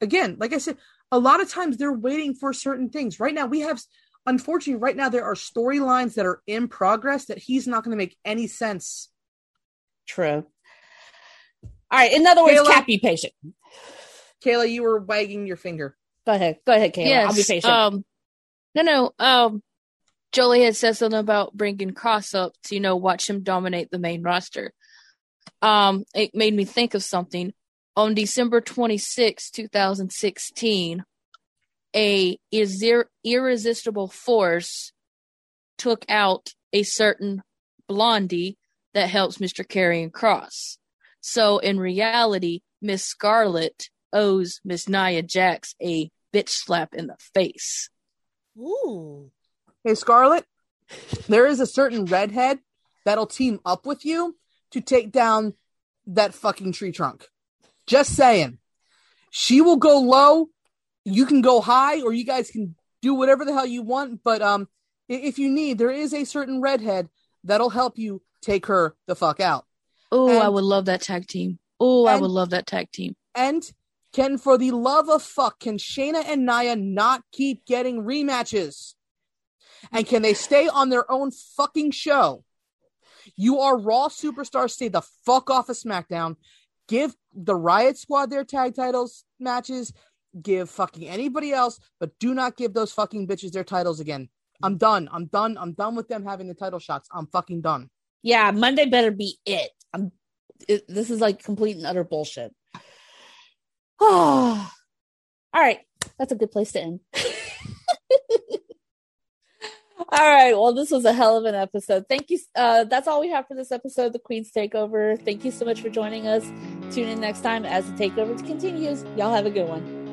Again, like I said, a lot of times they're waiting for certain things. Right now, we have, unfortunately, right now there are storylines that are in progress that he's not going to make any sense. True. All right. In other words, Kayla? Cat be patient. Kayla, you were wagging your finger. Go ahead. Go ahead, Kayla. I'll be patient. Um, no, no. Um, Jolie had said something about bringing Kross up to, you know, watch him dominate the main roster. Um, it made me think of something. On December 26, 2016, a ir- irresistible force took out a certain blondie that helps Mr. Karrion Kross. So in reality, Miss Scarlett owes Miss Nia Jax a bitch slap in the face. Ooh. Hey, Scarlett, there is a certain redhead that'll team up with you to take down that fucking tree trunk. Just saying. She will go low. You can go high, or you guys can do whatever the hell you want. But um, if you need, there is a certain redhead that'll help you take her the fuck out. Oh, I would love that tag team. Oh, I would love that tag team. And can, for the love of fuck, can Shayna and Nia not keep getting rematches? And can they stay on their own fucking show? You are Raw superstars. Stay the fuck off of SmackDown. Give the Riot Squad their tag titles matches. Give fucking anybody else, but do not give those fucking bitches their titles again. I'm done. I'm done. I'm done with them having the title shots. I'm fucking done. Yeah, Monday better be it. I'm. It, this is like complete and utter bullshit. Oh, all right. That's a good place to end. all right. Well, this was a hell of an episode. Thank you. Uh, that's all we have for this episode, the Queen's Takeover. Thank you so much for joining us. Tune in next time as the takeover continues. Y'all have a good one.